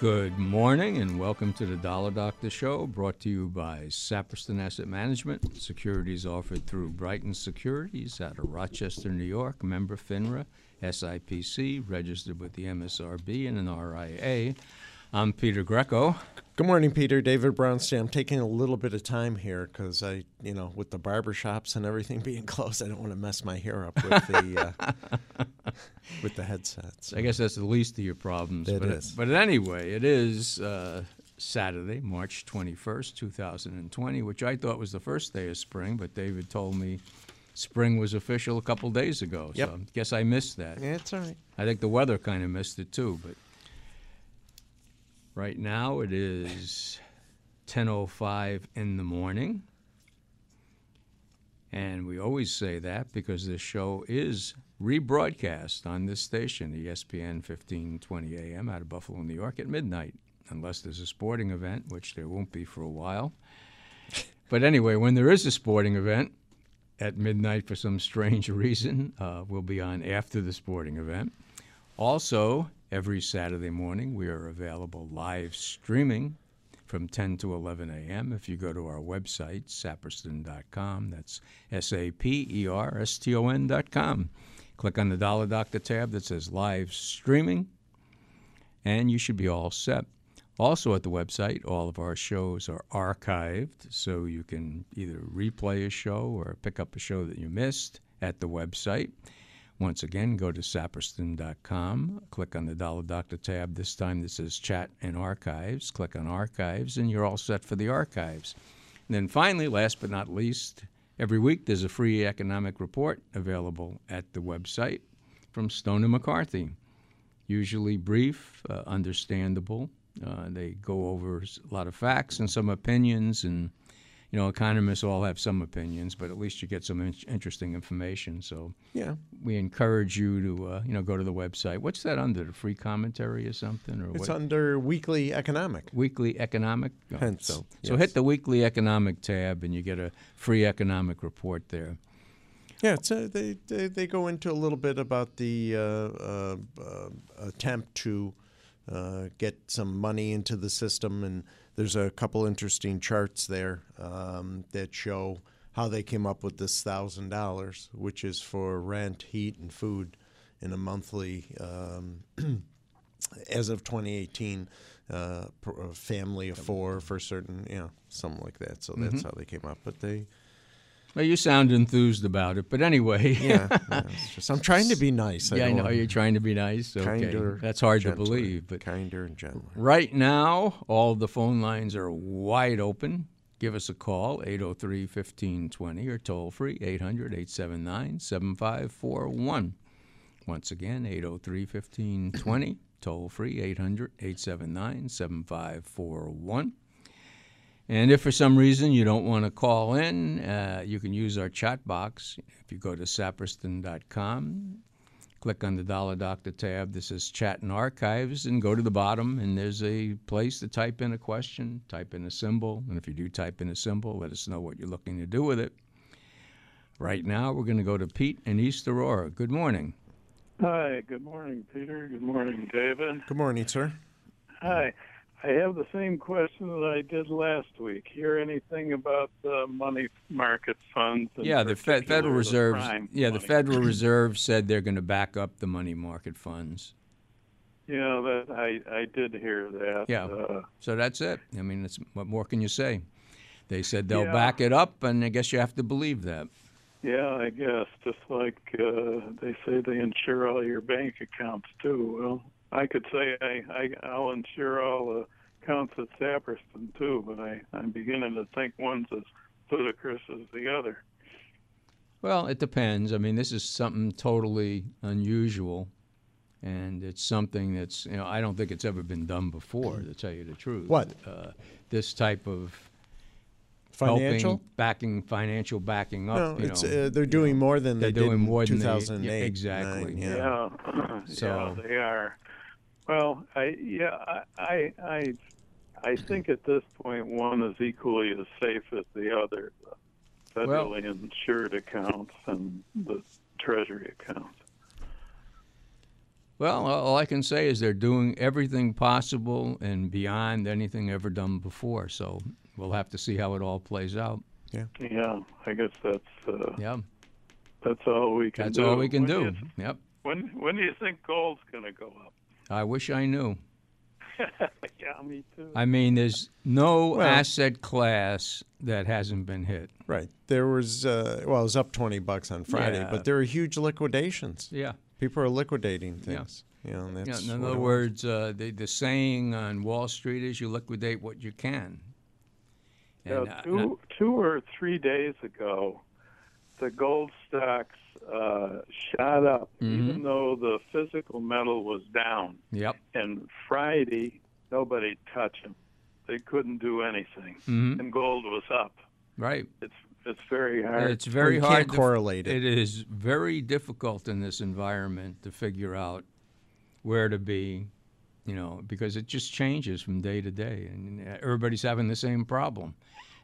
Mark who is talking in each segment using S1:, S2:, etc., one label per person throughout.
S1: Good morning and welcome to the Dollar Doctor Show, brought to you by Saperston Asset Management. Securities offered through Brighton Securities out of Rochester, New York, member FINRA, SIPC, registered with the MSRB and an RIA. I'm Peter Greco.
S2: Good morning, Peter. David Brownstein. I'm taking a little bit of time here because I, you know, with the barber shops and everything being closed, I don't want to mess my hair up with the uh, with the headsets.
S1: I guess that's the least of your problems.
S2: It
S1: but,
S2: is.
S1: but anyway, it is uh, Saturday, March 21st, 2020, which I thought was the first day of spring, but David told me spring was official a couple days ago.
S2: Yep.
S1: So I guess I missed that.
S2: Yeah, it's all right.
S1: I think the weather kind of missed it too, but right now it is 10:05 in the morning. And we always say that because this show is rebroadcast on this station, ESPN 1520 AM out of Buffalo, New York at midnight, unless there's a sporting event, which there won't be for a while. But anyway, when there is a sporting event at midnight for some strange reason, uh, we'll be on after the sporting event. Also, every Saturday morning, we are available live streaming from 10 to 11 a.m. If you go to our website, saperston.com, that's S A P E R S T O N.com. Click on the Dollar Doctor tab that says live streaming, and you should be all set. Also, at the website, all of our shows are archived, so you can either replay a show or pick up a show that you missed at the website. Once again, go to saperston.com, click on the Dollar Doctor tab. This time that says Chat and Archives. Click on Archives, and you're all set for the archives. And then finally, last but not least, every week there's a free economic report available at the website from Stone and McCarthy. Usually brief, uh, understandable. Uh, they go over a lot of facts and some opinions, and you know, economists all have some opinions, but at least you get some in- interesting information. So
S2: Yeah,
S1: we encourage you to uh, you know go to the website. What's that under? The free commentary or something or
S2: it's
S1: what?
S2: under weekly economic.
S1: weekly economic. Oh,
S2: Hence,
S1: so so hit the weekly economic tab and you get a free economic report there.
S2: Yeah, they, they they go into a little bit about the uh, uh, uh, attempt to uh, get some money into the system, and there's a couple interesting charts there um, that show how they came up with this thousand dollars, which is for rent, heat, and food in a monthly. Um, as of 2018, uh, family of four for certain, you know, something like that. So that's how they came up. But they,
S1: Well, you sound enthused about it, but anyway.
S2: yeah, yeah, just, I'm trying to be nice.
S1: yeah, I know you're trying to be nice. Okay,
S2: kinder,
S1: that's hard
S2: gentler,
S1: to believe, but
S2: kinder and gentler.
S1: Right now, all the phone lines are wide open. Give us a call, 803 1520, or toll free, 800 879 7541. Once again, 803 1520, toll free, 800 879 7541. And if for some reason you don't want to call in, uh, you can use our chat box. If you go to saperston.com, click on the Dollar Doctor tab. This is Chat and Archives, and go to the bottom, and there's a place to type in a question, type in a symbol, and if you do type in a symbol, let us know what you're looking to do with it. Right now, we're going to go to Pete in East Aurora. Good morning.
S3: Hi, good morning, Peter. Good morning, David.
S2: Good morning, sir.
S3: Hi. I have the same question that I did last week. Hear anything about the money market funds?
S1: Yeah, the Fed, Federal Reserve. Yeah, the? Federal Reserve said they're going to back up the money market funds.
S3: Yeah, that I I did hear that.
S1: Yeah.
S3: Uh,
S1: So that's it. I mean, it's, what more can you say? They said they'll
S3: Yeah.
S1: back it up, and I guess you have to believe that.
S3: yeah, I guess just like uh, they say they insure all your bank accounts too. Well, I could say I, I I'll insure all the counts at Saperston too, but I I'm beginning to think one's as ludicrous as the other.
S1: Well, it depends. I mean, this is something totally unusual, and it's something that's you know I don't think it's ever been done before. To tell you the truth,
S2: What?
S1: uh, this type of
S2: Financial?
S1: helping, backing, financial backing
S2: No,
S1: up. you
S2: it's
S1: know,
S2: uh, they're doing more than
S1: they're
S2: they
S1: doing
S2: did
S1: more
S2: in
S1: than they- yeah,
S2: 2008.
S1: exactly,
S2: nine,
S1: yeah.
S3: Yeah,
S1: So-
S3: yeah, they are. Well, I yeah, I, I I I think at this point one is equally as safe as the other. The
S1: Well-
S3: federally insured accounts and the treasury accounts.
S1: Well, all I can say is they're doing everything possible and beyond anything ever done before. So we'll have to see how it all plays out.
S3: Yeah, Yeah, I guess that's uh,
S1: Yeah,
S3: that's all we can
S1: that's
S3: do.
S1: all we can
S3: When
S1: do.
S3: you-
S1: Yep.
S3: when when do you think gold's going to go up?
S1: I wish I knew.
S3: yeah, me too.
S1: I mean, there's no
S2: Well-
S1: asset class that hasn't been hit.
S2: Right. There was uh, well, it was up twenty bucks on Friday,
S1: Yeah.
S2: but there are huge liquidations.
S1: Yeah.
S2: People are liquidating
S1: Yeah.
S2: things. You know, and
S1: Yeah, in other words, uh, the, the saying on Wall Street is you liquidate what you can.
S3: Yeah,
S1: And, uh,
S3: two two or three days ago, the gold stocks uh, shot up,
S1: Mhm.
S3: even though the physical metal was down.
S1: yep.
S3: And Friday, nobody touched them. They couldn't do anything,
S1: hmm
S3: and gold was up.
S1: Right.
S3: It's it's very hard.
S1: It's very
S2: you
S1: hard
S2: can't
S1: to
S2: correlate it.
S1: It is very difficult in this environment to figure out where to be, you know, because it just changes from day to day, and everybody's having the same problem.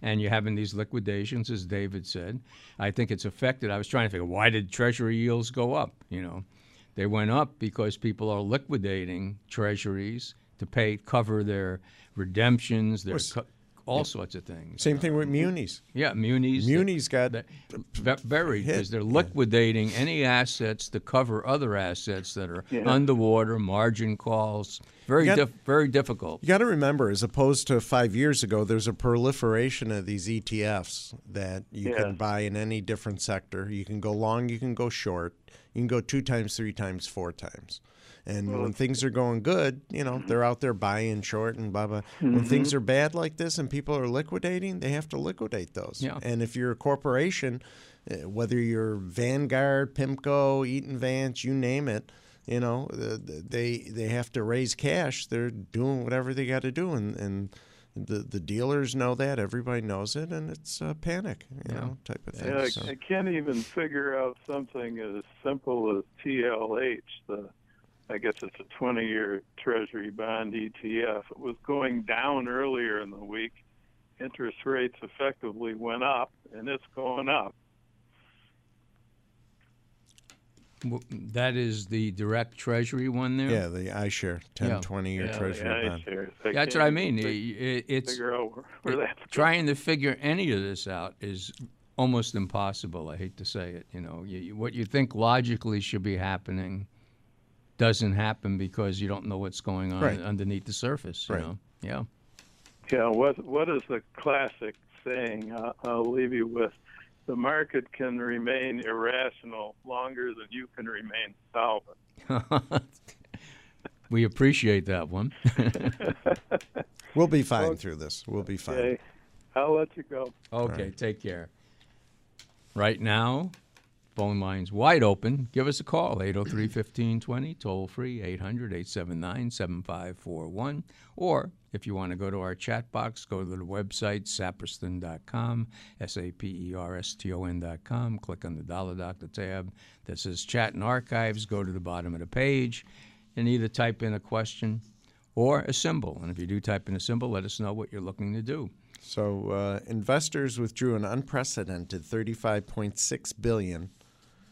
S1: And you're having these liquidations, as David said. I think it's affected. I was trying to figure why did Treasury yields go up? You know, they went up because people are liquidating Treasuries to pay cover their redemptions, their co- all sorts of things.
S2: Same thing with munis.
S1: Yeah, munis. that-
S2: Munis got
S1: that- be- buried
S2: hit,
S1: because they're
S2: yeah.
S1: liquidating any assets to cover other assets that are
S3: Yeah.
S1: underwater, margin calls. Very,
S2: got-
S1: dif- very difficult.
S2: You got to remember, as opposed to five years ago, there's a proliferation of these ETFs that you
S3: Yeah.
S2: can buy in any different sector. You can go long, you can go short, you can go two times, three times, four times. And when things are going good, you know, they're out there buying short and blah, blah. When things are bad like this and people are liquidating, they have to liquidate those.
S1: Yeah.
S2: And if you're a corporation, uh, whether you're Vanguard, Pimco, Eaton Vance, you name it, you know, they they have to raise cash. They're doing whatever they got to do, and, and the the dealers know that. Everybody knows it, and it's a panic, you
S1: Yeah.
S2: know, type of thing.
S3: Yeah, I,
S2: so.
S3: I can't even figure out something as simple as TLH. The I guess it's a 20-year Treasury bond ETF. It was going down earlier in the week. Interest rates effectively went up, and it's going up.
S1: That is the direct Treasury one there.
S2: yeah, the iShare 10,
S1: Yeah.
S2: 20 year
S3: Yeah,
S2: Treasury
S3: yeah,
S2: bond.
S3: shares.
S1: That's what I mean.
S3: fig-
S1: I- I- it's
S3: figure out where, where that's
S1: trying to figure any of this out is almost impossible. I hate to say it. You know, you, you- what you think logically should be happening doesn't happen because you don't know what's going on
S2: Right.
S1: underneath the surface. You
S2: Right.
S1: know? Yeah.
S3: Yeah, what what is the classic saying? I'll, I'll leave you with: the market can remain irrational longer than you can remain solvent.
S1: we appreciate that one.
S2: We'll be fine through this. We'll be fine.
S3: Okay, I'll let you go.
S1: okay, take care. Right now, phone lines wide open. Give us a call, 803 1520, toll free, 800 879 7541. Or if you want to go to our chat box, go to the website, saperston.com, S A P E R S T O N.com. Click on the Dollar Doctor tab that says Chat and Archives. Go to the bottom of the page and either type in a question or a symbol. And if you do type in a symbol, let us know what you're looking to do.
S2: So uh, investors withdrew an unprecedented 35.6 billion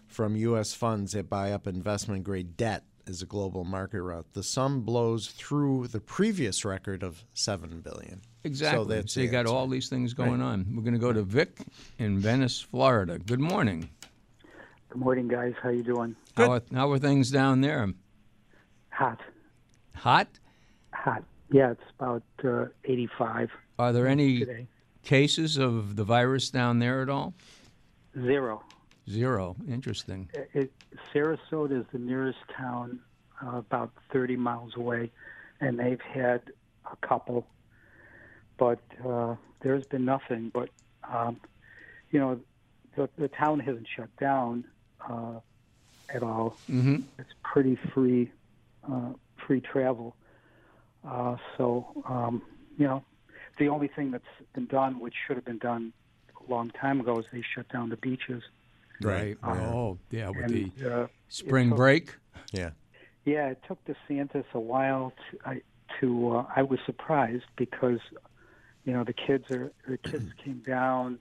S2: from U.S. funds that buy up investment-grade debt as a global market rout. The sum blows through the previous record of seven billion.
S1: Exactly.
S2: So that's
S1: So you
S2: the
S1: got
S2: answer.
S1: all these things going on. We're going to go to Vic in Venice, Florida. Good morning.
S4: Good morning, guys. How you doing?
S1: How are, how are things down there?
S4: Hot,
S1: Hot?
S4: hot. Yeah, it's about uh, 85
S1: Are there any
S4: today.
S1: cases of the virus down there at all?
S4: Zero.
S1: Zero. Interesting.
S4: It, it, Sarasota is the nearest town, uh, about 30 miles away, and they've had a couple, but uh, there's been nothing. But um, you know, the, the town hasn't shut down uh, at all.
S1: hmm
S4: it's pretty free, uh, free travel. Uh, so, um, you know, the only thing that's been done, which should have been done a long time ago, is they shut down the beaches.
S1: Right.
S2: Right.
S1: Oh, yeah, with the
S4: And uh,
S1: spring
S4: took-
S1: break.
S2: Yeah.
S4: yeah, it took DeSantis a while to. I, to uh, I was surprised because, you know, the kids are the kids came down,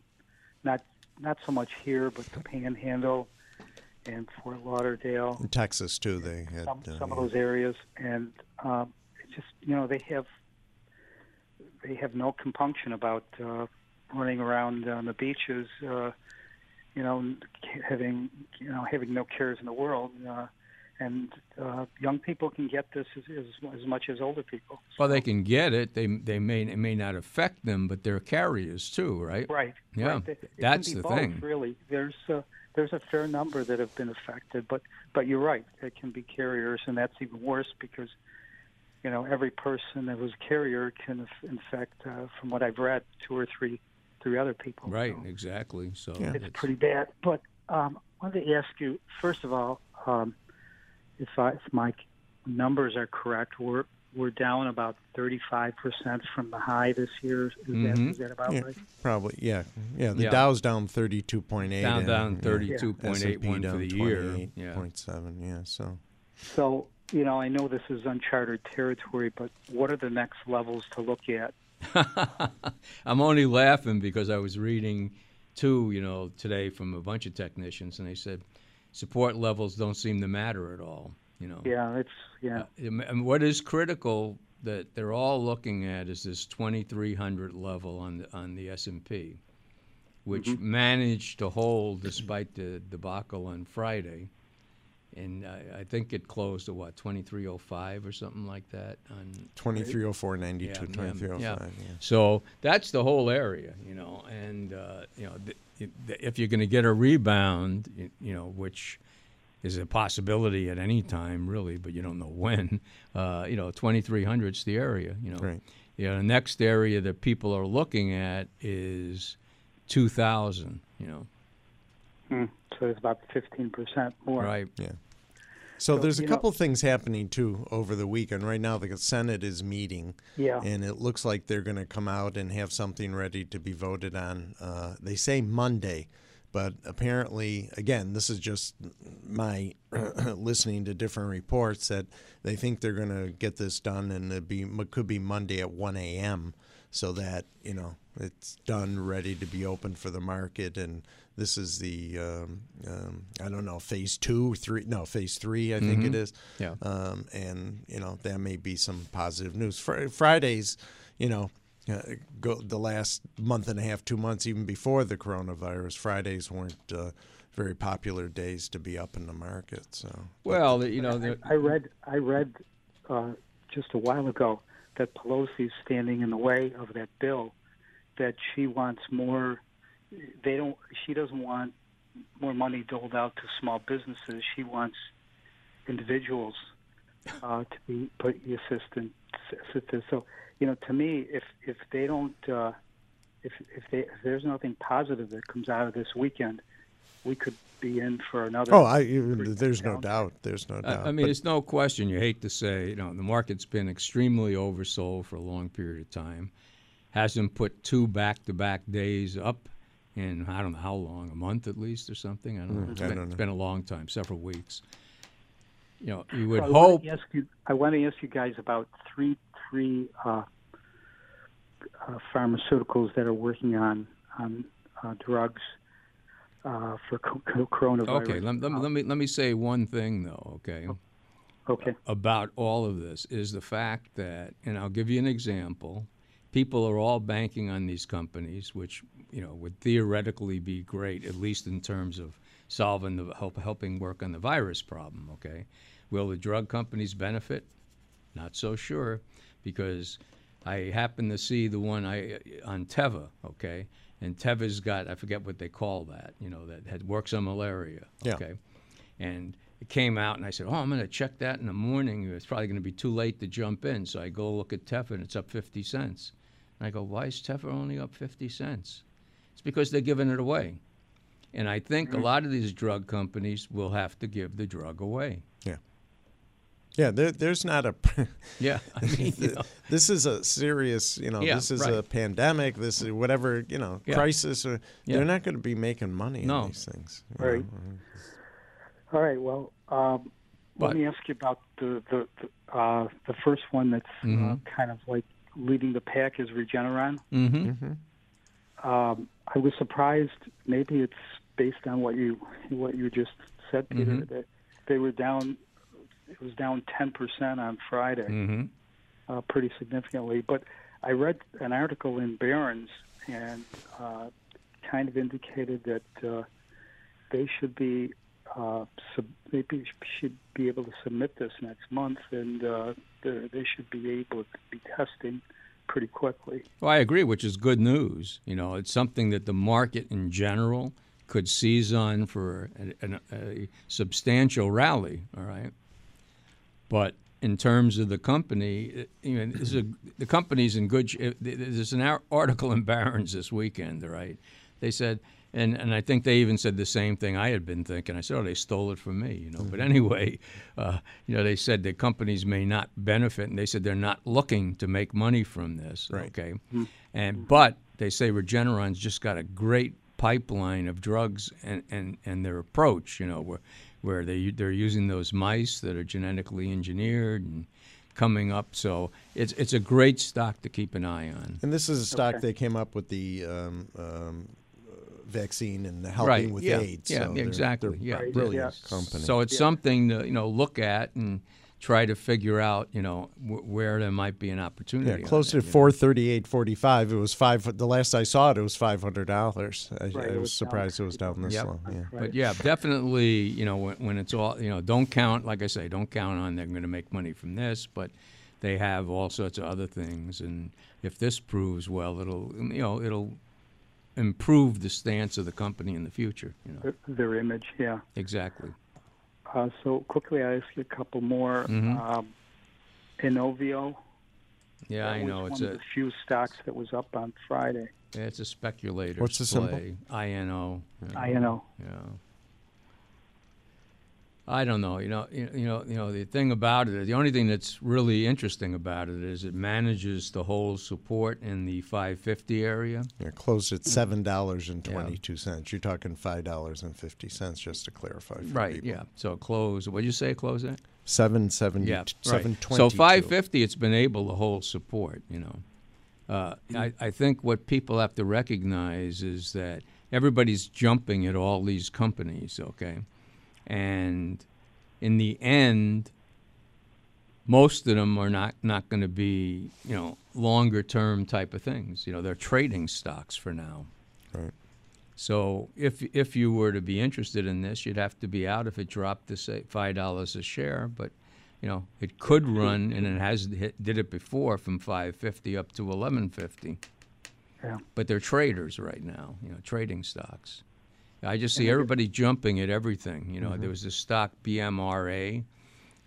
S4: not not so much here, but the Panhandle, and Fort Lauderdale,
S2: In Texas too. They had
S4: some,
S2: uh,
S4: some of those areas, and um, it's just you know they have they have no compunction about uh, running around on the beaches, uh, you know, having you know having no cares in the world, uh, and uh, young people can get this as, as as much as older people.
S1: Well, they can get it. They they may it may not affect them, but they're carriers too, right?
S4: Right.
S1: Yeah,
S4: right. It-
S1: that's the
S4: both,
S1: thing.
S4: Really, there's a, there's a fair number that have been affected, but but you're right. It can be carriers, and that's even worse because you know every person that was a carrier can inf- infect, uh, from what I've read, two or three three other people.
S1: Right,
S4: So
S1: exactly. So
S2: Yeah.
S4: it's
S1: it's-
S4: pretty bad. But um, I wanted to ask you first of all, um, if I, if my numbers are correct, we're we're down about 35 percent from the high this year. Is
S1: Mhm.
S4: that is that about
S2: Yeah.
S4: right?
S2: Probably, yeah, yeah. The
S1: Yeah.
S2: Dow's down thirty-two point eight.
S1: down down
S2: yeah.
S1: thirty two point eight one for the year. Yeah.
S2: point seven. Yeah, so
S4: So, you know, I know this is uncharted territory, but what are the next levels to look at?
S1: I'm only laughing because I was reading too, you know, today from a bunch of technicians, and they said support levels don't seem to matter at all. You know,
S4: Yeah, it's yeah.
S1: Uh, and what is critical that they're all looking at is this 2,300 level on the on the S&P, which
S4: Mm-hmm.
S1: managed to hold despite the debacle on Friday, and I, I think it closed at what 2305 or something like that on
S2: twenty-three oh four ninety-two,
S1: Yeah, yeah,
S2: twenty-three oh
S1: yeah.
S2: Yeah.
S1: So that's the whole area, you know, and uh, you know, th- th- if you're going to get a rebound, y- you know, which is a possibility at any time, really, but you don't know when. Uh, you know, 2300 is the area, you know.
S2: Right.
S1: You know, the next area that people are looking at is 2000. You know,
S4: Hmm. So it's about 15% more.
S1: right?
S2: So
S4: So,
S2: there's a
S4: you know-
S2: couple things happening too over the weekend. Right now, the Senate is meeting,
S4: Yeah.
S2: and it looks like they're going to come out and have something ready to be voted on. Uh, they say Monday, but apparently, again, this is just my listening to different reports that they think they're going to get this done, and it be it could be Monday at 1 a.m. so that you know it's done, ready to be open for the market, and this is the um, um, I don't know phase two, three, no phase three, I think it is.
S1: Yeah.
S2: Um, and you know that may be some positive news. Fr- Fridays, you know, uh, go the last month and a half, two months, even before the coronavirus, Fridays weren't uh, very popular days to be up in the market. So
S1: Well, you know, the-
S4: I read I read uh, just a while ago that Pelosi's standing in the way of that bill. That she wants more. They don't. She doesn't want more money doled out to small businesses. She wants individuals uh, to be put assistant assisted. So you know, to me, if if they don't, uh, if if they if there's nothing positive that comes out of this weekend, we could be in for another.
S2: oh, I there's no doubt. There's no doubt.
S1: I, I mean,
S2: But-
S1: it's no question. You hate to say, you know, the market's been extremely oversold for a long period of time. Hasn't put two back-to-back days up in I don't know how long, a month at least or something. I don't know. It's
S2: I
S1: been,
S2: don't
S1: it's
S2: know.
S1: been a long time, several weeks. You know, you would
S4: I
S1: hope.
S4: Want to ask you, I want to ask you guys about three three uh, uh, pharmaceuticals that are working on on uh, drugs uh, for co- co- coronavirus.
S1: Okay, let, let, me- let me let me say one thing though. Okay.
S4: Okay.
S1: about all of this is the fact that, and I'll give you an example. People are all banking on these companies, which you know would theoretically be great, at least in terms of solving the help, helping work on the virus problem. Okay, will the drug companies benefit? Not so sure, because I happened to see the one I on Teva. Okay, and Teva's got I forget what they call that. You know that had works on malaria.
S2: Yeah.
S1: And it came out, and I said, "Oh, I'm going to check that in the morning. It's probably going to be too late to jump in." So I go look at Teva, and it's up 50 cents. And I go, "Why is Teva only up 50 cents?" It's because they're giving it away, and I think a mm. lot of these drug companies will have to give the drug away.
S2: yeah, there, there's not a.
S1: Yeah, I mean, you know,
S2: this is a serious, you know,
S1: Yeah,
S2: this is a pandemic. This is whatever, you know,
S1: Yeah.
S2: crisis. Or
S1: Yeah.
S2: they're not going to be making money
S1: No.
S2: on these things.
S4: Right.
S2: know.
S4: All right. Well, um, let me ask you about the the the, uh, the first one that's uh,
S1: Mhm.
S4: kind of like leading the pack is Regeneron.
S1: hmm
S2: Mhm.
S4: Um, I was surprised. Maybe it's based on what you what you just said, Peter,
S1: Mhm.
S4: that they were down. It was down ten percent on Friday,
S1: hmm
S4: uh, pretty significantly. But I read an article in Barron's and uh, kind of indicated that uh, they should be uh, sub- they be, should be able to submit this next month, and uh, they they should be able to be testing pretty quickly.
S1: Well, I agree, which is good news. You know, it's something that the market in general could seize on for a, a, a substantial rally. All right, but in terms of the company, it- you know, this is a, the company's in good. sh- eh, There's an article in Barron's this weekend. right? they said. And, and I think they even said the same thing I had been thinking. I said, "Oh, they stole it from me," you know. But mm-hmm. anyway, uh, you know, they said that companies may not benefit, and they said they're not looking to make money from this.
S2: Right.
S1: Okay, mm-hmm. and but they say Regeneron's just got a great pipeline of drugs and, and, and their approach. You know, where where they they're using those mice that are genetically engineered and coming up. So it's it's a great stock to keep an eye on.
S2: And this is a stock
S4: Okay.
S2: they came up with the um, um, vaccine and the helping
S1: right.
S2: with
S1: yeah.
S2: AIDS.
S1: Yeah.
S2: so they're-
S1: exactly.
S2: they're
S1: yeah.
S2: Brilliant
S4: Yeah.
S2: company.
S1: So it's
S4: Yeah.
S1: something to you know look at and try to figure out you know wh- where there might be an opportunity.
S2: yeah,
S1: on
S2: closed
S1: it,
S2: at
S1: you know.
S2: four thirty eight forty five. It was five. The last I saw it, it was five hundred dollars. I,
S4: Right,
S2: I
S4: it
S2: was
S4: was down
S2: surprised it was down this
S1: Yep.
S2: low. Yeah.
S4: Right.
S1: But yeah, definitely, you know, when, when it's all, you know, don't count, like I say, don't count on they're going to make money from this, but they have all sorts of other things. And if this proves well, it'll, you know, it'll improve the stance of the company in the future, you know.
S4: Their, their image, yeah.
S1: Exactly.
S4: Uh, so quickly, I ask you a couple more.
S1: Mhm.
S4: Um, Inovio.
S1: Yeah, I know. It's
S4: one
S1: a,
S4: of the few stocks that was up on Friday.
S1: it's a speculator
S2: What's the symbol?
S1: play. INO. yeah.
S4: I know.
S1: Yeah. I don't know. You know, you you know, you know. The thing about it, the only thing that's really interesting about it is it manages to hold support in the 550 area.
S2: Yeah, closed at seven dollars and twenty two cents. You're talking five dollars and fifty cents, just to clarify. For
S1: Right.
S2: people.
S1: Yeah. So close. What did you say? Close it.
S2: Seven seventy.
S1: Yeah.
S2: Seven
S1: Right.
S2: twenty.
S1: So 550, it's been able to hold support. You know, uh,
S2: Mm.
S1: I, I think what people have to recognize is that everybody's jumping at all these companies. Okay, and in the end, most of them are not not going to be you know longer term type of things. You know, they're trading stocks for now.
S2: Right.
S1: So if if you were to be interested in this, you'd have to be out if it dropped to say five dollars a share. But you know, it could run, and it has hit, did it before from five fifty up to eleven fifty.
S4: Yeah.
S1: But they're traders right now. You know, trading stocks. I just see everybody jumping at everything. You know, there was this stock BMRA,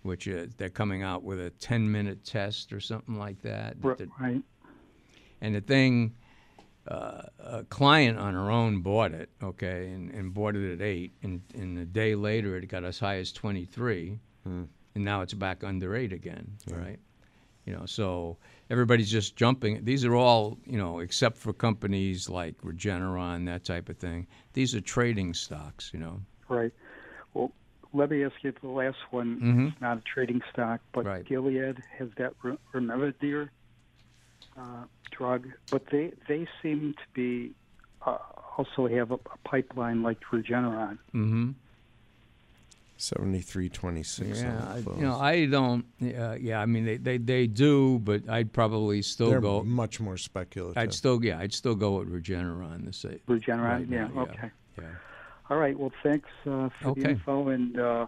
S1: which uh, they're coming out with a ten minute test or something like that.
S4: Right.
S1: and the thing, uh, a client on her own bought it, okay, and, and bought it at eight, and, and a day later it got as high as 23, and now it's back under eight again, right? You know, so everybody's just jumping. These are all, you know, except for companies like Regeneron, that type of thing. These are trading stocks, you know.
S4: Right. Well, let me ask you the last one.
S1: Mhm.
S4: It's not a trading stock, but
S1: Right.
S4: Gilead has that re- Remdesivir uh, drug, but they they seem to be uh, also have a, a pipeline like Regeneron.
S1: Mm-hmm.
S2: Seventy three twenty six.
S1: Yeah, I- you know, I don't. Uh, yeah, I mean, they, they, they do, but I'd probably still
S2: They're
S1: go.
S2: much more speculative.
S1: I'd still, yeah, I'd still go with Regeneron. To say,
S4: Regeneron,
S1: Right
S4: yeah,
S1: now,
S4: okay.
S1: yeah.
S4: All right. Well, thanks uh, for
S1: Okay.
S4: the info and uh,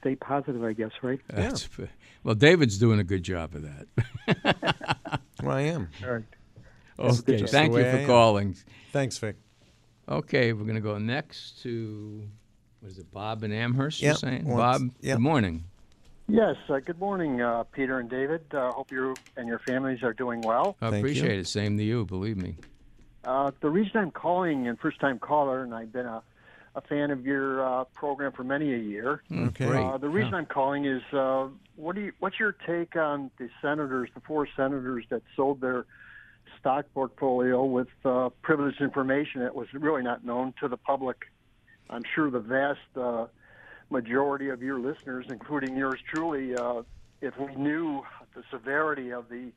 S4: stay positive. I guess, right?
S1: That's, well, David's doing a good job of that.
S2: Well, I am.
S4: All right.
S1: okay, thank you for calling.
S2: Thanks, Vic.
S1: Okay, we're gonna go next to what is it, Bob and Amherst? You're saying,
S2: once-
S1: Bob.
S2: yep.
S1: Good morning.
S5: Yes, uh, good morning, uh, Peter and David. Uh, hope you and your families are doing well.
S1: I
S2: Thank you.
S1: appreciate it. Same to you. Believe me.
S5: Uh, the reason I'm calling and first time caller, and I've been a, a fan of your uh, program for many a year.
S1: Mm,
S2: Okay.
S5: Uh, the reason
S1: Yeah.
S5: I'm calling is uh, what do you, what's your take on the senators, the four senators that sold their stock portfolio with uh, privileged information that was really not known to the public? I'm sure the vast uh, majority of your listeners, including yours truly, uh, if we knew the severity of the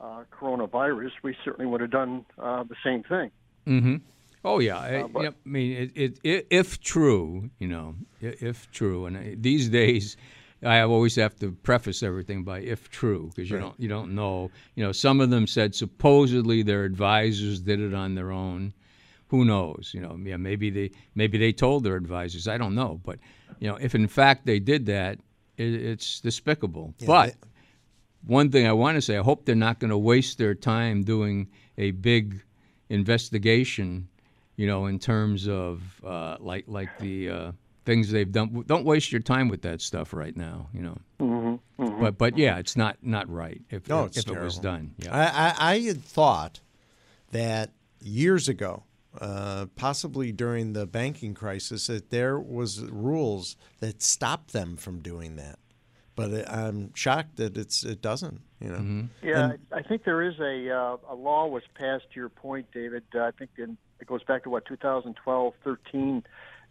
S5: uh, coronavirus, we certainly would have done uh, the same thing.
S1: Mm-hmm. Oh yeah, I,
S5: but-
S1: yeah, I mean, it, it, it, if true, you know, if true, and I, these days, I always have to preface everything by if true because you don't you don't know. You know, some of them said supposedly their advisors did it on their own. Who knows? You know, yeah, maybe they maybe they told their advisors. I don't know, but you know, if in fact they did that, it, it's despicable. but one thing I want to say, I hope they're not going to waste their time doing a big investigation, you know, in terms of uh, like like the uh, things they've done. Don't waste your time with that stuff right now, you know. But but yeah, it's not not right if
S2: No,
S1: if,
S2: it's
S1: if it was done. Yeah.
S2: I, I, I had thought that years ago, uh, possibly during the banking crisis, that there was rules that stopped them from doing that. But it, I'm shocked that it's it doesn't. You know,
S1: Mm-hmm.
S5: Yeah, I I think there is a uh, a law was passed. To your point, David, uh, I think in, it goes back to what 2012, 13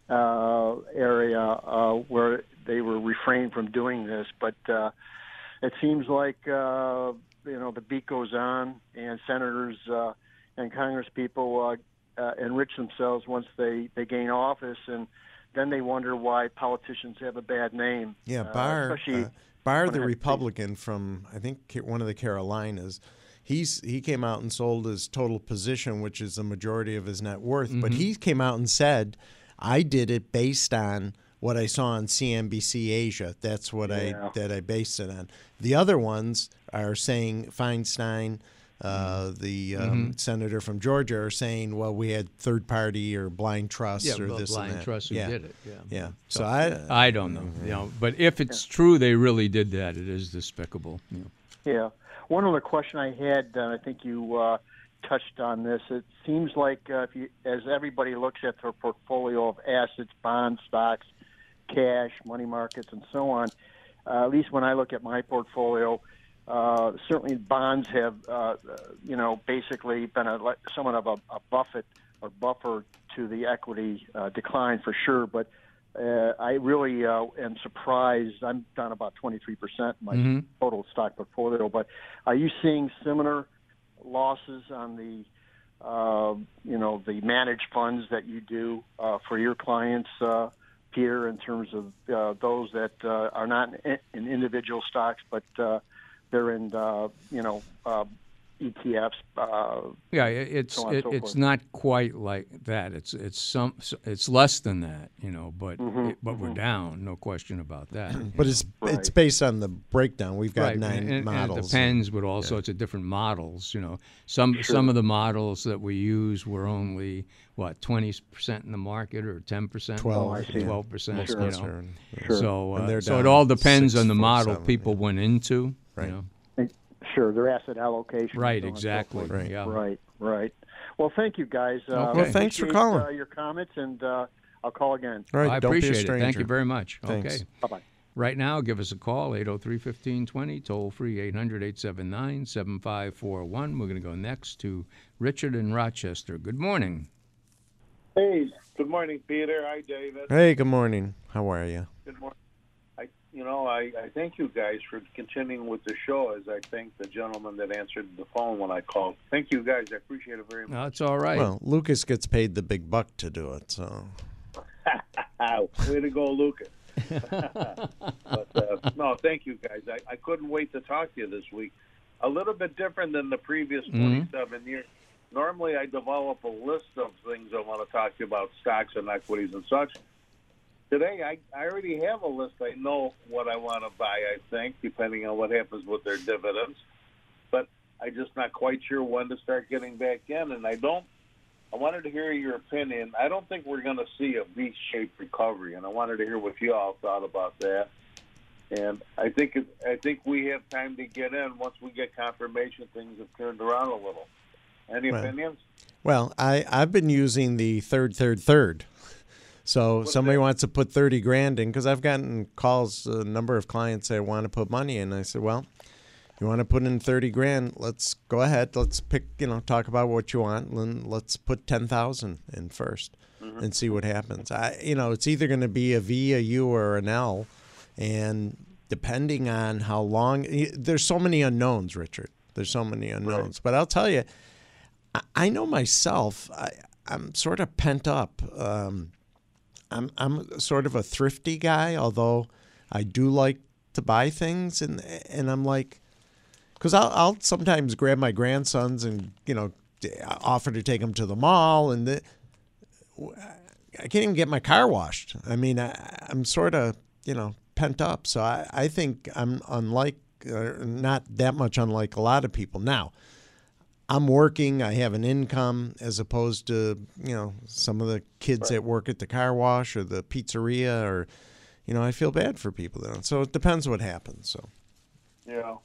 S5: uh, area uh, where they were refrained from doing this. But uh, it seems like uh, you know the beat goes on, and senators uh, and Congress people uh, uh, enrich themselves once they they gain office, and then they wonder why politicians have a bad name.
S2: yeah.
S5: Uh,
S2: Burr,
S5: especially
S2: uh,
S5: Burr,
S2: the
S5: it-
S2: Republican from I think one of the Carolinas. He's he came out and sold his total position, which is the majority of his net worth.
S1: Mm-hmm.
S2: But he came out and said, "I did it based on what I saw on CNBC Asia. That's what
S5: Yeah.
S2: I that I based it on." The other ones are saying Feinstein, uh,
S1: Mm-hmm.
S2: the um, senator from Georgia, are saying, "Well, we had third party or blind trust
S1: yeah,
S2: or
S1: well,
S2: this
S1: blind
S2: and that."
S1: trust who
S2: yeah.
S1: did it. Yeah.
S2: Yeah. So I,
S1: I don't know, you know, but if it's true they really did that, it is despicable. You know.
S5: Yeah. One other question I had, uh, I think you uh, touched on this. It seems like uh, if you, as everybody looks at their portfolio of assets, bonds, stocks, cash, money markets, and so on, uh, at least when I look at my portfolio, uh, certainly bonds have, uh, uh, you know, basically been a, somewhat of a, a buffet or buffer to the equity uh, decline for sure. But uh, I really uh, am surprised. I'm down about 23% in my
S1: Mhm.
S5: total stock portfolio. But are you seeing similar losses on the, uh, you know, the managed funds that you do uh, for your clients, uh, Peter, in terms of uh, those that uh, are not in, in individual stocks, but uh, they're in, uh, you know, uh, ETFs? Uh,
S1: Yeah, it's
S5: so
S1: it,
S5: so
S1: it's
S5: forth.
S1: not quite like that. It's it's some it's less than that, you know. But
S5: Mm-hmm,
S1: it- but we're down, no question about that.
S2: but
S1: know.
S2: it's it's based on the breakdown. We've got
S1: right,
S2: nine
S1: and, and
S2: models.
S1: it depends with all sorts of different models. You know, some some of the models that we use were only what twenty percent in the market or ten percent,
S2: 12,
S5: I see.
S1: twelve percent.
S2: Most
S1: You know,
S5: Sure.
S1: so uh, so it all depends
S2: six,
S1: on the
S2: four,
S1: model
S2: seven,
S1: people
S2: yeah.
S1: went into.
S2: Right.
S1: You know?
S5: Sure, their asset allocation.
S1: Right,
S5: so so
S1: exactly.
S2: Right.
S1: Yeah.
S5: Right, right. Well, thank you guys. Uh,
S1: Well,
S2: thanks for calling.
S5: Uh, your comments, and uh, I'll call again.
S2: All right,
S1: I
S2: don't be a
S1: appreciate it. Thank you very much.
S2: Thanks.
S1: Okay.
S5: Bye bye.
S1: Right now, give us a call, 803 1520, toll free 800 879 7541. We're going to go next to Richard in Rochester. Good morning.
S6: Hey, good morning, Peter. Hi, David.
S2: Hey, good morning. How are you?
S6: Good morning. I, you know, I, I thank you guys for continuing with the show, as I thank the gentleman that answered the phone when I called. Thank you, guys. I appreciate it very much.
S1: No, it's all right.
S2: Well, Lucas gets paid the big buck to do it, so
S6: Way to go, Lucas. but uh, no, thank you, guys. I, I couldn't wait to talk to you this week. A little bit different than the previous
S1: Mhm.
S6: 27 years. Normally, I develop a list of things I want to talk to you about, stocks and equities and such. Today, I, I already have a list. I know what I want to buy, I think, depending on what happens with their dividends. But I'm just not quite sure when to start getting back in. And I don't, I wanted to hear your opinion. I don't think we're going to see a V shaped recovery. And I wanted to hear what you all thought about that. And I think it, I think we have time to get in once we get confirmation things have turned around a little. Any
S2: Right.
S6: opinions?
S2: well, I I've been using the third, third, third. So somebody
S6: that?
S2: wants to put thirty grand in because I've gotten calls. A number of clients say want to put money in. I said, well, you want to put in thirty grand? Let's go ahead. Let's pick. You know, talk about what you want. And let's put ten thousand in 1st and see what happens. I, you know, it's either going to be a V, a U, or an L, and depending on how long, there's so many unknowns, Richard. There's so many unknowns. But I'll tell you, I- I know myself. I, I'm sort of pent up. Um, I'm I'm sort of a thrifty guy, although I do like to buy things, and and I'm like, because I'll I'll sometimes grab my grandsons and you know offer to take them to the mall, and the, I can't even get my car washed. I mean, I, I'm sort of you know pent up, so I I think I'm unlike uh, not that much unlike a lot of people now. I'm working, I have an income as opposed to, you know, some of the kids that work at the car wash or the pizzeria or you know, I feel bad for people there. So it depends what happens. So
S6: Yeah.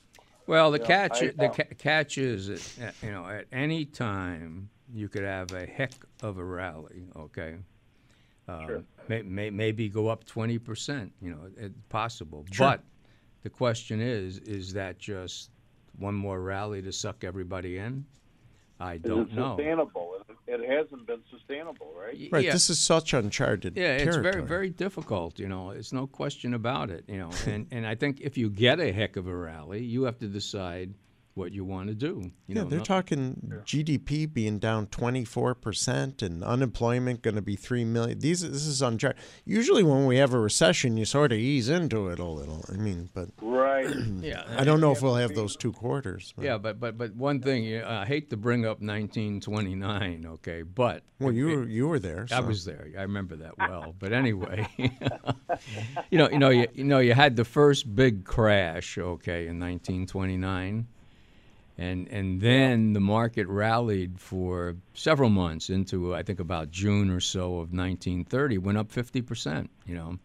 S1: Well, the
S6: Yeah,
S1: catch
S6: I-
S1: the ca- catch is that, uh, you know at any time you could have a heck of a rally. Okay, uh,
S6: Sure.
S1: may, may, maybe go up twenty percent. You know, it's possible.
S2: Sure.
S1: But the question is, is that just one more rally to suck everybody in? I don't
S6: it
S1: know.
S6: sustainable? It, it hasn't been sustainable, right?
S2: Right,
S1: yeah.
S2: this is such uncharted
S1: Yeah, it's
S2: territory.
S1: very, very difficult. You know, it's no question about it. You know, and and I think if you get a heck of a rally, you have to decide what you want to do. You
S2: yeah,
S1: know,
S2: they're
S1: no-
S2: talking GDP being down 24% and unemployment going to be 3 million. These this is uncharted. Usually when we have a recession, you sort of ease into it a little. I mean, but
S6: Right.
S1: Yeah,
S2: I don't know if we'll have those two quarters. but-
S1: Yeah, but but but one thing, I hate to bring up 1929, okay, but
S2: Well, you were you were there.
S1: I was there. I remember that well. But anyway, you know, you know, you, you know, you had the first big crash, okay, in 1929, and and then the market rallied for several months into I think about June or so of 1930, went up 50 percent. You know,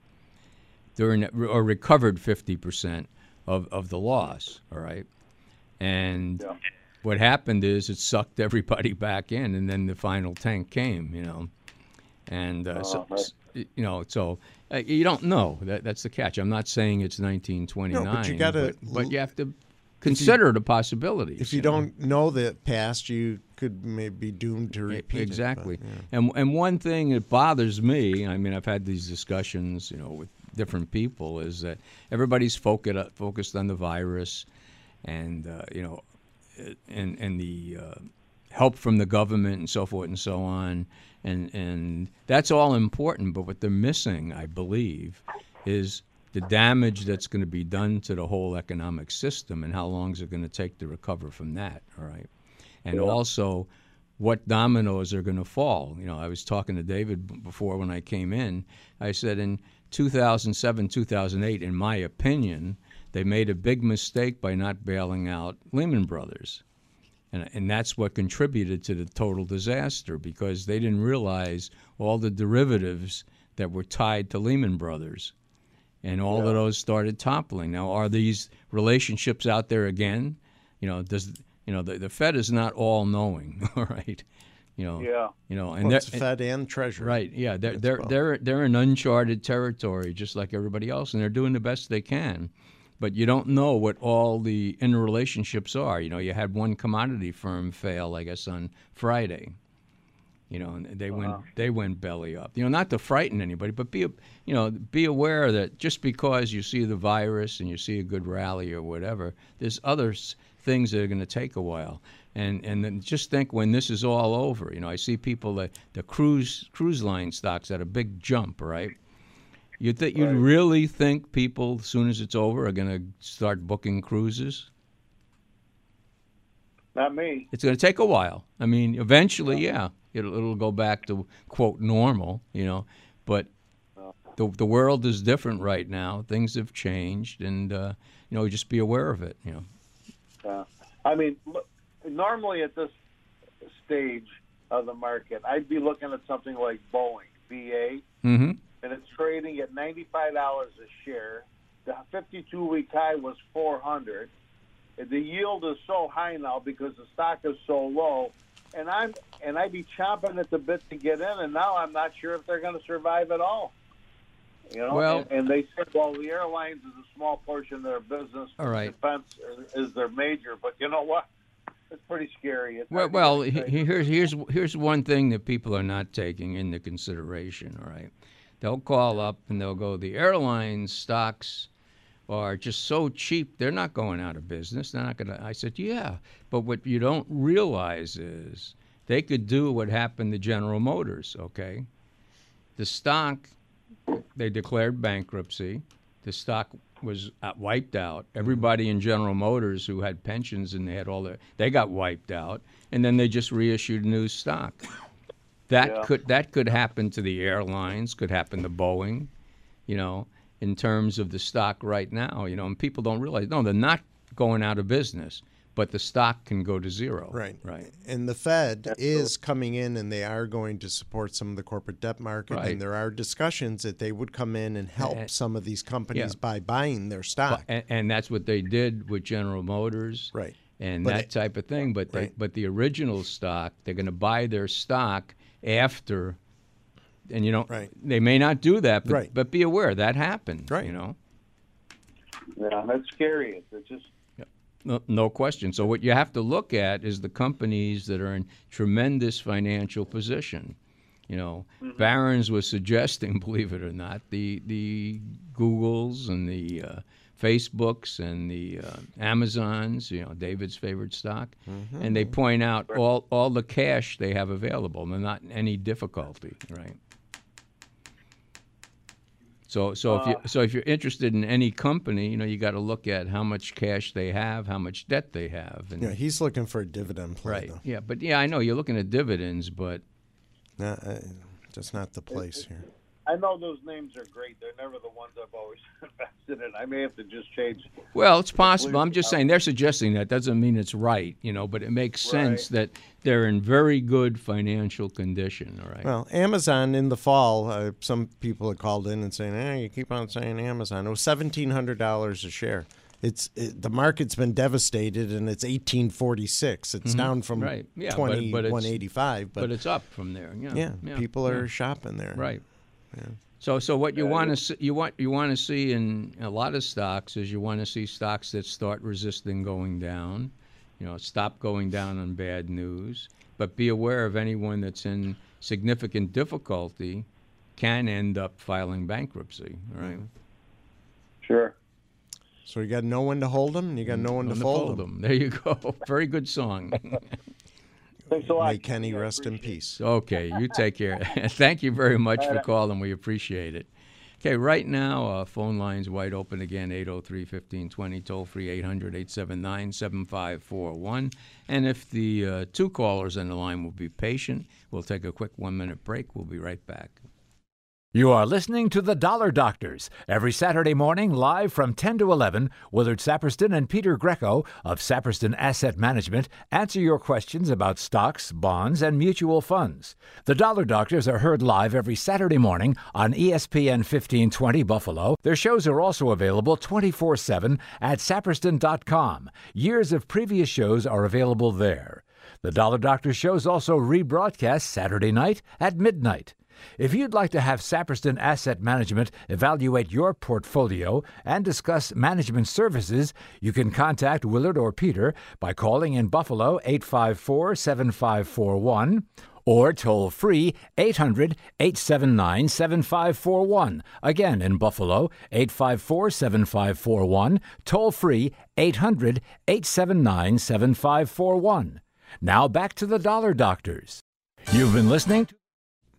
S1: during or recovered 50 percent of of the loss. All right, and
S6: Yeah.
S1: what happened is it sucked everybody back in, and then the final tank came. You know, and uh, so,
S6: Oh,
S1: you know, so uh, you don't know. That, that's the catch. I'm not saying it's 1929,
S2: No, but you gotta
S1: but, but you have to consider it a possibility.
S2: If you don't know the past, you could maybe be doomed to repeat it, but,
S1: exactly.
S2: yeah.
S1: And and one thing that bothers me, I mean, I've had these discussions, you know, with different people, is that everybody's focused focused on the virus, and uh, you know, uh, and and the uh, help from the government and so forth and so on, and and that's all important. But what they're missing, I believe, is the damage that's going to be done to the whole economic system, and how long is it going to take to recover from that? All right, and also what dominoes are going to fall. You know, I was talking to David before when I came in. I said in 2007, 2008, in my opinion, they made a big mistake by not bailing out Lehman Brothers. And, and that's what contributed to the total disaster because they didn't realize all the derivatives that were tied to Lehman Brothers. And all of those started toppling. Now, are these relationships out there again? You know, does you know the, the Fed is not all knowing, all right? You know,
S6: Yeah.
S1: you know, and
S2: Well, it's Fed and Treasury.
S1: Right. Yeah. They're
S2: as
S1: they're
S2: well.
S1: they're they're in uncharted territory, just like everybody else, and they're doing the best they can. But you don't know what all the interrelationships are. You know, you had one commodity firm fail, I guess, on Friday. You know, and they went uh-huh. they went belly up. You know, not to frighten anybody, but be you know be aware that just because you see the virus and you see a good rally or whatever, there's other things that are going to take a while. And and then just think when this is all over. You know, I see people that the cruise cruise line stocks at a big jump, right? You think you really think people, as soon as it's over, are going to start booking cruises?
S6: Not me.
S1: It's going to take a while. I mean, eventually, yeah, it'll, it'll go back to quote normal, you know. But the the world is different right now. Things have changed, and uh, you know, just be aware of it. You know.
S6: Uh, I mean, look, normally at this stage of the market, I'd be looking at something like Boeing, BA,
S1: Mm-hmm.
S6: and it's trading at ninety-five dollars a share. The fifty-two week high was four hundred. The yield is so high now because the stock is so low, and I'm and I'd be chomping at the bit to get in, and now I'm not sure if they're going to survive at all. You know,
S1: Well-
S6: and, and they said, well, the airlines is a small portion of their business.
S1: All right.
S6: defense is, their major, but you know what? It's pretty scary. It's
S1: Well, well, here's here's here's one thing that people are not taking into consideration. All right, they'll call up and they'll go, the airline stocks are just so cheap, they're not going out of business. They're not going to. I said, yeah, but what you don't realize is they could do what happened to General Motors. Okay, the stock they declared bankruptcy. The stock was uh, wiped out. Everybody in General Motors who had pensions and they had all their they got wiped out, and then they just reissued new stock. That
S6: Yeah.
S1: could that could happen to the airlines. Could happen to Boeing. You know, in terms of the stock right now. You know, and people don't realize no, they're not going out of business, but the stock can go to zero.
S2: Right.
S1: Right.
S2: And the Fed is coming in and they are going to support some of the corporate debt market.
S1: Right.
S2: And there are discussions that they would come in and help
S1: Uh,
S2: some of these companies
S1: yeah.
S2: by buying their stock.
S1: and, and that's what they did with General Motors,
S2: Right.
S1: And
S2: But
S1: that
S2: it-
S1: type of thing. But they,
S2: Right.
S1: but the original stock, they're going to buy their stock after, and you know,
S2: Right.
S1: they may not do that, but
S2: Right.
S1: but be aware that happened,
S2: Right.
S1: You know,
S6: Yeah, that's scary. It's just
S1: no, no question. So what you have to look at is the companies that are in tremendous financial position. You know, Barron's was suggesting, believe it or not, the the Googles and the uh, Facebooks and the uh, Amazons. You know, David's favorite stock, and they point out all all the cash they have available. They're not in any difficulty, right? So, so if you so if you're interested in any company, you know you got to look at how much cash they have, how much debt they have, and
S2: yeah, he's looking for a dividend play,
S1: right,
S2: though.
S1: yeah. But yeah, I know you're looking at dividends, but
S2: Nah, uh, that's not the place here.
S6: I know those names are great. They're never the ones I've always invested in. I may have to just change.
S1: well, it's possible. I'm just saying they're suggesting that doesn't mean it's right, you know. But it makes sense that they're in very good financial condition. All right.
S2: Well, Amazon in the fall, uh, some people had called in and saying, "Eh, you keep on saying Amazon." It was seventeen hundred dollars a share. It's it, the market's been devastated, and it's eighteen forty six. It's down from
S1: Mm-hmm. Right. Yeah, but- but it's-
S2: one eighty five.
S1: but,
S2: But,
S1: it's up from there. Yeah.
S2: yeah, people are shopping there.
S1: Right. So, so what you want to see, you want you want to see in a lot of stocks is you want to see stocks that start resisting going down, you know, stop going down on bad news, but be aware of anyone that's in significant difficulty can end up filing bankruptcy. right? Mm-hmm.
S6: Sure.
S2: So you got no one to hold them, and you got mm, no one to
S1: On the
S2: fold them.
S1: them. There you go. Very good song.
S6: Thanks a lot.
S2: May Kenny
S6: I
S2: rest in peace.
S1: Okay, you take care. Thank you very much for calling. We appreciate it. Okay, right now, uh, phone lines wide open again 803 1520, toll free 800 879 7541. And if the uh, two callers on the line will be patient, we'll take a quick one minute break. We'll be right back.
S7: You are listening to The Dollar Doctors every Saturday morning live from 10 to 11. Willard Saperston and Peter Greco of Saperston Asset Management answer your questions about stocks, bonds, and mutual funds. The Dollar Doctors are heard live every Saturday morning on ESPN 1520 Buffalo. Their shows are also available 24 7 at saperston.com. Years of previous shows are available there. The Dollar Doctor shows also rebroadcast Saturday night at midnight. If you'd like to have Saperston Asset Management evaluate your portfolio and discuss management services, you can contact Willard or Peter by calling in Buffalo 854 7541 or toll free 800 879 7541. Again, in Buffalo, 854 7541, toll free 800 879 7541. Now back to the Dollar Doctors. You've been listening to.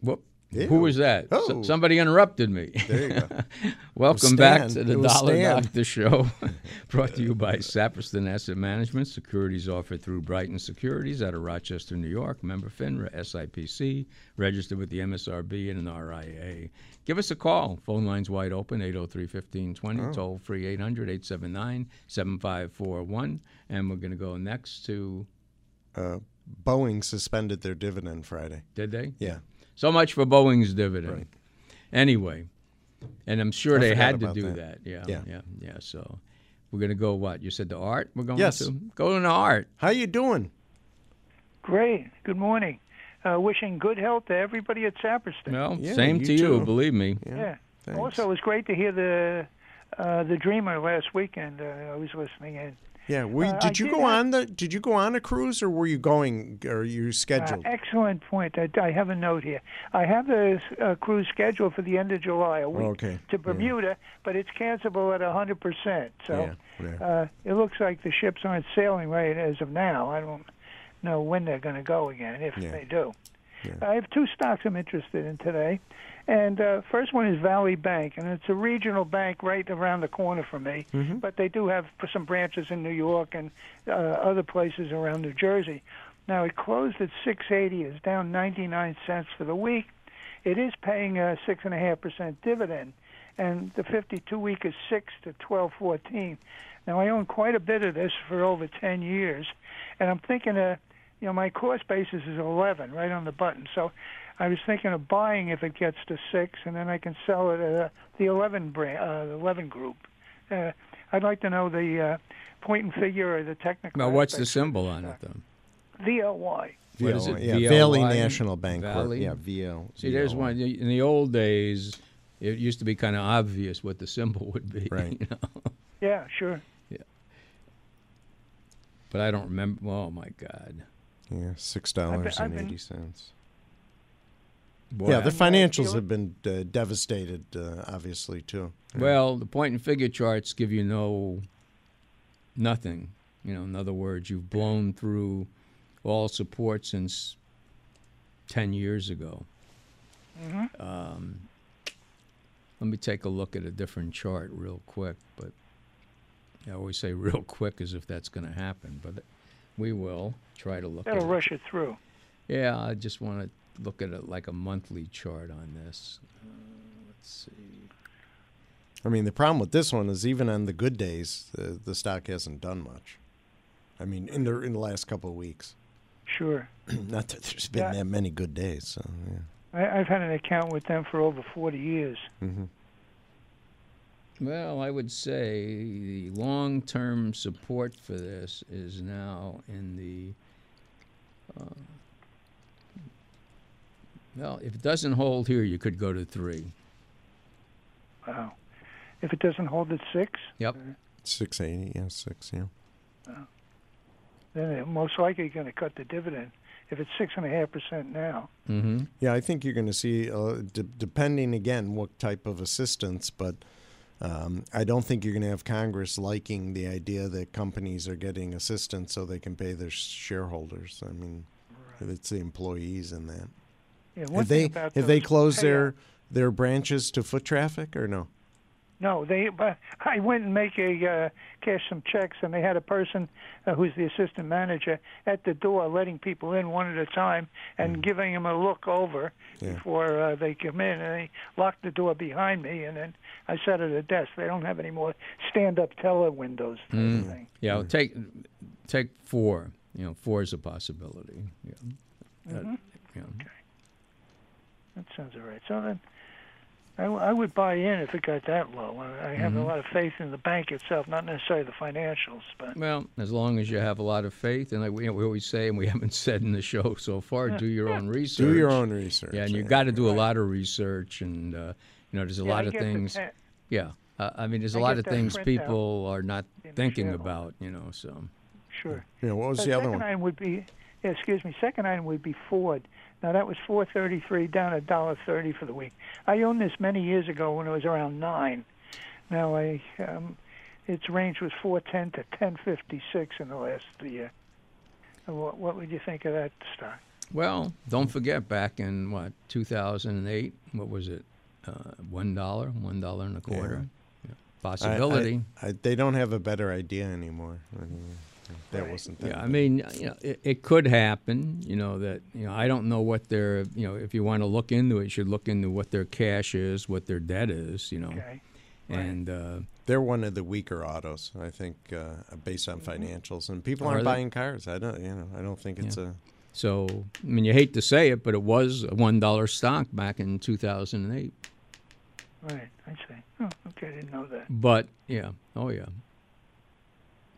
S1: Whoop.
S2: Ew.
S1: Who was that? S-
S2: Oh.
S1: somebody interrupted me.
S2: There you go.
S1: Welcome back to the Dollar
S2: Stan.
S1: Doctor Show, brought to you by Saperston Asset Management. Securities offered through Brighton Securities out of Rochester, New York. Member FINRA, SIPC, registered with the MSRB and an RIA. Give us a call. Phone lines wide open, 803-1520, toll free 800-879-7541. And we're going to go next to,
S2: Uh, Boeing suspended their dividend Friday.
S1: did they?
S2: Yeah.
S1: So much for Boeing's dividend.
S2: Right.
S1: Anyway, and I'm sure
S2: I
S1: they had to do
S2: that.
S1: that. Yeah,
S2: Yeah.
S1: yeah, yeah. So we're gonna go. What you said to Art? We're going
S2: Yes.
S1: to go to Art.
S2: How you doing?
S8: Great. Good morning. Uh, wishing good health to everybody at Saperston.
S1: Well,
S2: Yeah,
S1: same
S2: you
S1: to you.
S2: too.
S1: Believe me.
S8: yeah.
S2: Thanks.
S8: Also, it was great to hear the uh, the Dreamer last weekend. Uh, I was listening in.
S2: Yeah. We,
S8: Uh,
S2: did you
S8: did
S2: go
S8: have-
S2: on the? Did you go on a cruise, or were you going? Or you
S8: Uh,
S2: scheduled?
S8: excellent point. I, I have a note here. I have a uh, cruise scheduled for the end of July, a week
S2: Okay,
S8: to
S2: yeah.
S8: Bermuda, but it's cancelable at a hundred percent. So
S2: Yeah, yeah.
S8: uh, it looks like the ships aren't sailing right as of now. I don't. know when they're going to go again, if
S2: Yeah.
S8: they do.
S2: Yeah.
S8: I have two stocks I'm interested in today, and uh, first one is Valley Bank, and it's a regional bank right around the corner from me.
S2: Mm-hmm.
S8: But they do have some branches in New York and uh, other places around New Jersey. Now it closed at 680. It's down 99 cents for the week. It is paying a six and a half percent dividend, and the 52 week is six to 1214. Now I own quite a bit of this for over 10 years, and I'm thinking, uh, you know, my cost basis is 11, right on the button. So I was thinking of buying if it gets to six, and then I can sell it at uh, the 11 brand, uh, 11 group. Uh, I'd like to know the uh, point and figure or the technical.
S1: Now, what's the symbol on it, though?
S8: VLY.
S1: What is it?
S2: Yeah, Valley National Bank.
S1: Valley?
S2: Yeah, VL.
S1: See, there's one. In the old days, it used to be kind of obvious what the symbol would be.
S2: Right.
S1: You know?
S8: Yeah, sure. Yeah.
S1: But I don't remember. Oh, my God.
S2: Yeah, $6.80.
S1: Boy,
S2: Yeah, the financials have been uh, devastated, uh, obviously too.
S1: Well, the point and figure charts give you no nothing. You know, in other words, you've blown through all support since ten years ago. Um, let me take a look at a different chart real quick. But I always say real quick as if that's going to happen. But we will try to look.
S8: That'll
S1: at
S8: rush it through.
S1: Yeah, I just want to look at it like a monthly chart on this. Uh, let's see.
S2: I mean, the problem with this one is even on the good days, the, the stock hasn't done much. I mean, in the in the last couple of weeks.
S8: Sure.
S2: Not that there's been
S8: Yeah.
S2: that many good days. So yeah.
S8: I, I've had an account with them for over 40 years.
S2: Mm-hmm.
S1: Well, I would say the long-term support for this is now in the. Uh, well, if it doesn't hold here, you could go to three.
S8: Wow. If it doesn't hold at six,
S1: Yep.
S2: Six eighty, yeah, six, yeah.
S8: then it most likely going to cut the dividend. If it's six and a half percent now,
S1: Mm-hmm.
S2: Yeah, I think you're going to see, uh, d- depending again what type of assistance, but um, I don't think you're going to have Congress liking the idea that companies are getting assistance so they can pay their shareholders. I mean, it's the employees in that.
S8: Yeah.
S2: Have they have they closed
S8: payout-
S2: their their branches to foot traffic or no?
S8: No, they. But I went and make a uh, cash some checks, and they had a person uh, who's the assistant manager at the door, letting people in one at a time and giving them a look over
S2: Mm. Yeah.
S8: before uh, they come in. And they locked the door behind me, and then I sat at a desk. They don't have any more stand-up teller windows. Type
S2: Mm.
S8: thing.
S1: Yeah, well, take take four. You know, four is a possibility. Yeah. That- yeah.
S8: That sounds all right. So then, I, w- I would buy in if it got that low. I I have a lot of faith in the bank itself, not necessarily the financials, but
S1: Well, as long as you have a lot of faith, and like we, we always say, and we haven't said in the show so far, do your own research.
S2: Do your own research.
S1: Yeah, and you've got to do a lot of research, and uh, you know, there's a
S8: Yeah,
S1: lot
S8: I
S1: of things.
S8: ten-
S1: Yeah, uh, I mean, there's a
S8: I
S1: lot of things people are not thinking
S8: show.
S1: about. You know, so
S8: sure.
S2: You know, what was
S8: Uh,
S2: the other
S8: second
S2: one?
S8: item would be, excuse me. Second item would be Ford. Now that was four thirty-three, down a dollar thirty for the week. I owned this many years ago when it was around nine. Now I, um, its range was four ten to ten fifty-six in the last year. What, what would you think of that stock?
S1: well, don't forget back in what 2008, what was it? Uh, one dollar, one dollar and a quarter. Yeah.
S2: I-
S1: Possibility.
S2: I, I, they don't have a better idea anymore. I mean, that wasn't that.
S1: Yeah, I mean, you know, it, it could happen. You know that you know I don't know what their you know if you want to look into it, you should look into what their cash is, what their debt is. You know,
S8: Okay.
S1: and uh,
S2: They're one of the weaker autos, I think, uh, based on financials, and people
S1: Are
S2: aren't
S1: they?
S2: buying cars. I don't, you know, I don't think it's a.
S1: so I mean, you hate to say it, but it was a one dollar stock back in 2008.
S8: Right, I see. Oh, okay, I didn't know that.
S1: But yeah, oh yeah.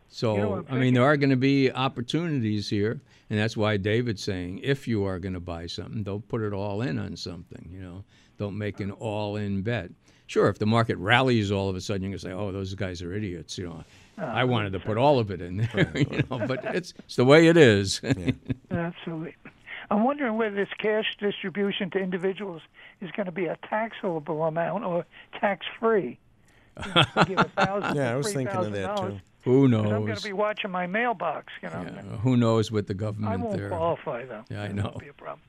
S1: So
S8: You know, I'm
S1: mean, there are going to be opportunities here, and that's why David's saying if you are going to buy something, don't put it all in on something. You know, don't make an all-in bet. Sure, if the market rallies all of a sudden, you can say, "Oh, those guys are idiots." You know, I uh, wanted to put all of it in there. you know, but it's it's the way it is.
S8: Absolutely. I'm wondering whether this cash distribution to individuals is going to be a taxable amount or tax free.
S2: Yeah, I was thinking of that, too.
S1: Who
S8: 'Cause I'm going to be watching my mailbox. You know.
S1: Yeah, who knows with the government
S8: I
S1: government
S8: won't
S1: there?
S8: qualify though.
S1: Yeah, I
S8: That
S1: know.
S8: won't be a problem.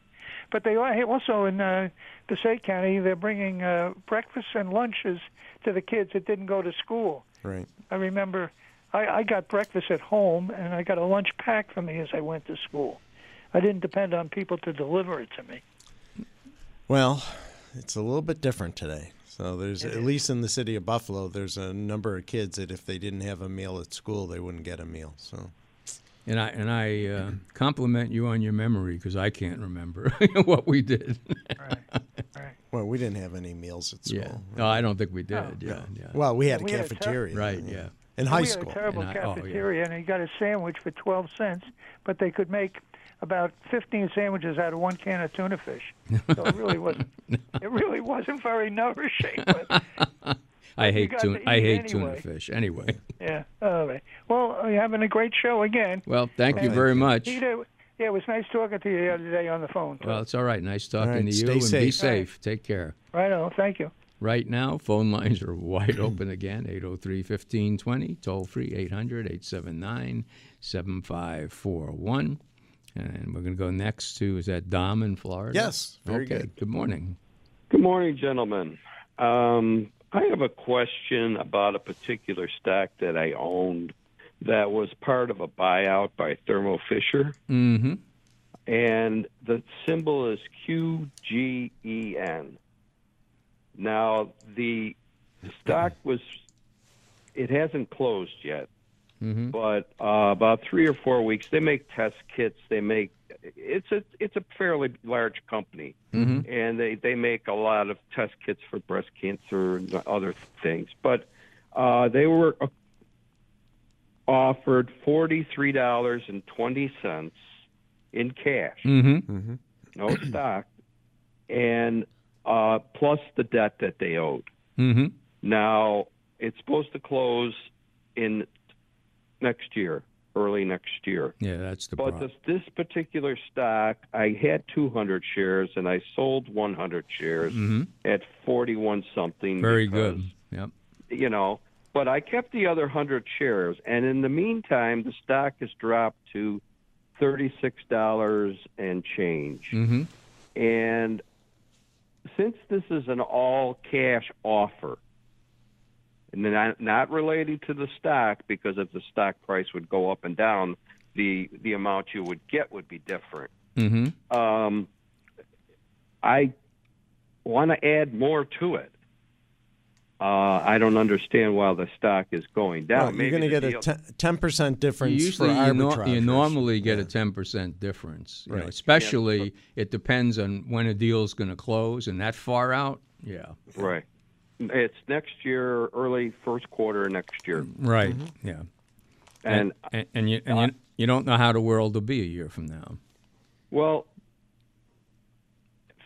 S8: But they are also in uh, Passaic County. They're bringing uh, breakfasts and lunches to the kids that didn't go to school.
S2: Right.
S8: I remember I, I got breakfast at home and I got a lunch packed for me as I went to school. I didn't depend on people to deliver it to me.
S2: Well, it's a little bit different today. So there's at least in the city of Buffalo, there's a number of kids that if they didn't have a meal at school, they wouldn't get a meal. So
S1: And I and I uh, compliment you on your memory because I can't remember what we did.
S8: Right. Right.
S2: well, we didn't have any meals at school.
S1: yeah. No, I don't think we did.
S8: Oh.
S1: Yeah. Yeah.
S2: Well, we had
S8: Yeah,
S2: a
S8: we had a
S2: cafeteria.
S1: right. Yeah.
S2: In high
S8: we
S2: school.
S8: had a terrible
S1: And I- oh, yeah.
S8: cafeteria, and you got a sandwich for twelve cents, but they could make about fifteen sandwiches out of one can of tuna fish. So it really wasn't. It really wasn't very nourishing. But
S1: I hate tuna. I
S8: eat
S1: hate tuna fish. Anyway.
S8: yeah. All right. Well, you're having a great show again.
S1: Well, thank you very much.
S8: Peter, yeah, it was nice talking to you the other day on the phone.
S1: Well, it's all right. Nice talking
S2: right,
S1: to you.
S2: stay
S1: and be
S2: safe.
S1: safe. Take care.
S8: right on. Thank you.
S1: Right now, phone lines are wide open again 803 1520, toll free 800 879 7541. And we're going to go next to, is that Dom in Florida?
S2: Yes, very
S1: okay.
S2: good.
S1: Good morning.
S9: Good morning, gentlemen. Um, I have a question about a particular stock that I owned that was part of a buyout by Thermo Fisher,
S1: Mm hmm.
S9: and the symbol is QGEN. Now, the stock was, it hasn't closed yet,
S1: Mm-hmm.
S9: but uh, about three or four weeks, they make test kits. They make, it's a, it's a fairly large company
S1: Mm-hmm.
S9: and they they make a lot of test kits for breast cancer and other things. But uh, they were uh, offered forty three dollars and twenty cents in cash,
S1: Mm-hmm.
S9: no stock, and uh, plus the debt that they owed.
S1: Mm-hmm.
S9: Now it's supposed to close in next year, early next year.
S1: Yeah, that's the
S9: But
S1: problem.
S9: this, this particular stock, I had 200 shares and I sold 100 shares
S1: Mm-hmm.
S9: at 41 something.
S1: Very
S9: because,
S1: good. Yep.
S9: You know, but I kept the other 100 shares. And in the meantime, the stock has dropped to $36 and change.
S1: Mm-hmm.
S9: And since this is an all cash offer, not, not related to the stock, because if the stock price would go up and down, the the amount you would get would be different.
S1: Mm-hmm.
S9: Um, I want to add more to it. Uh, I don't understand why the stock is going down.
S2: Well, you're going to get
S9: deal-
S2: a ten percent difference
S1: Usually,
S2: for
S1: you, no- you normally get a ten percent difference. You know,
S2: Right.
S1: especially, it depends on when a deal is going to close, and that far out, yeah.
S9: right. It's next year, early first quarter next year,
S1: Right. Yeah.
S9: and
S1: and, and you and you, you don't know how the world will be a year from now.
S9: Well,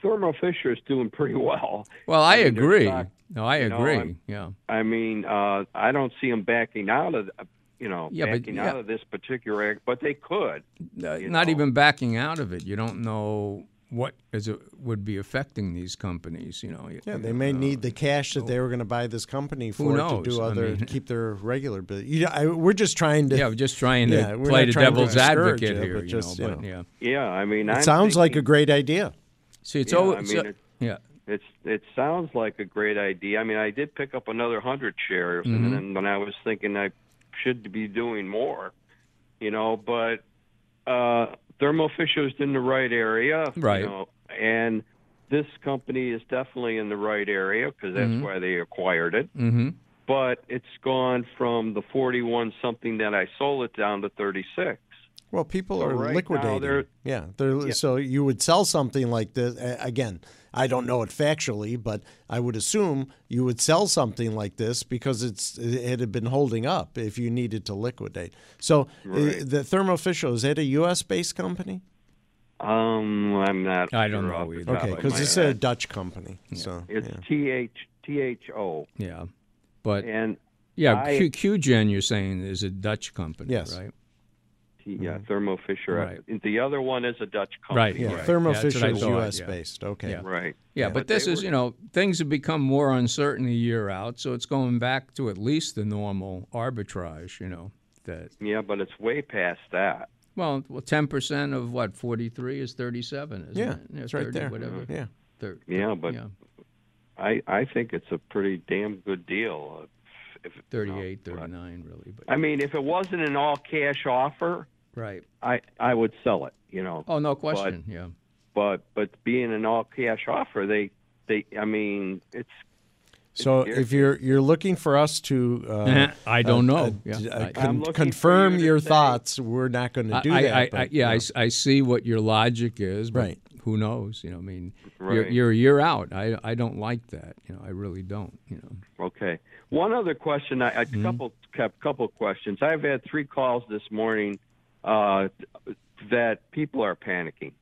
S9: Thermo Fisher is doing pretty well.
S1: Well, I,
S9: mean,
S1: agree.
S9: stock-
S1: no, I
S9: you know,
S1: agree. Yeah.
S9: I mean, uh, I don't see them backing out of, you know,
S1: Yeah, but-
S9: backing
S1: yeah.
S9: out of this particular act, but they could.
S1: Uh, not
S9: know.
S1: even backing out of it. You don't know what is it, would be affecting these companies. You know.
S2: Yeah, they may
S1: know,
S2: need the cash that they were going to buy this company for to
S1: knows?
S2: do
S1: I
S2: other
S1: mean-
S2: keep their regular bill. You know, I, we're just trying to.
S1: Yeah, we're just trying to
S2: Yeah,
S1: play the devil's advocate
S2: you,
S1: here.
S2: but
S1: you
S2: just,
S1: know,
S2: you
S1: but yeah.
S9: Yeah, I mean,
S2: it
S9: I'm
S2: sounds like a great idea.
S1: See, it's
S9: Yeah,
S1: always
S9: I mean, it-
S1: yeah.
S9: It's it sounds like a great idea. I mean, I did pick up another hundred shares,
S1: Mhm.
S9: and then when I was thinking I should be doing more, you know, but uh, Thermo Fisher's in the right area,
S1: Right.
S9: You know, and this company is definitely in the right area because that's
S1: Mhm.
S9: why they acquired it.
S1: Mm-hmm.
S9: But it's gone from the forty-one something that I sold it down to thirty-six.
S2: Well, people
S9: So
S2: are
S9: right
S2: liquidating.
S9: they're-
S2: yeah, they're,
S9: Yeah.
S2: so you would sell something like this again. I don't know it factually, but I would assume you would sell something like this because it's it had been holding up if you needed to liquidate. So uh,
S9: Right.
S2: the Thermo Fisher is that a U.S. based company?
S9: Um, I'm not.
S1: I don't
S9: sure
S1: know
S9: off the
S1: either.
S2: Okay, because
S9: my
S2: it's a. Dutch company. So
S9: It's
S2: yeah.
S9: T H T H O,
S1: Yeah, but
S9: and
S1: yeah,
S9: I-
S1: Q, Qiagen you're saying is a Dutch company,
S2: Yes.
S1: right?
S9: T- yeah, Thermo Fisher.
S1: Right.
S9: The other one is a Dutch company.
S1: Right,
S2: yeah,
S1: right.
S2: Thermo
S1: Yeah, that's what I
S2: Fisher is U.S.
S1: yeah.
S2: based. Okay,
S1: Yeah.
S9: Right.
S1: Yeah,
S2: Yeah.
S1: but
S9: But
S1: this is,
S9: were-
S1: you know, things have become more uncertain a year out, so it's going back to at least the normal arbitrage, you know. that
S9: Yeah, but it's way past that.
S1: well, well, ten percent of what forty three is thirty seven, isn't
S2: Yeah,
S1: it?
S2: it's right there.
S1: Whatever. Mm-hmm.
S2: Yeah.
S1: Thir-
S9: Yeah, but
S1: yeah,
S9: I I think it's a pretty damn good deal. Uh, if, if
S1: 38,
S9: you know,
S1: 39, really. But
S9: I mean, if it wasn't an all cash offer,
S1: right.
S9: I I would sell it. You know.
S1: Oh, no question. yeah.
S9: But but being an all cash offer, they they I mean it's
S2: So
S9: You're-
S2: if you're you're looking for us to, uh,
S1: I don't
S2: uh,
S1: know.
S2: uh,
S1: Yeah,
S2: uh, con-
S9: I'm looking for
S2: confirm
S9: you
S2: your
S9: say-
S2: thoughts, we're not going to do
S1: I,
S2: that.
S1: I, I,
S2: but,
S1: yeah, I
S2: you
S1: s- I, see what your logic is, but
S2: Right.
S1: who knows? You know, I mean, you're, you're a year out. I, I don't like that. You know, I really don't. You know,
S9: Okay. One other question, I, a
S1: Mm-hmm.
S9: couple kept couple questions. I've had three calls this morning uh, that people are panicking.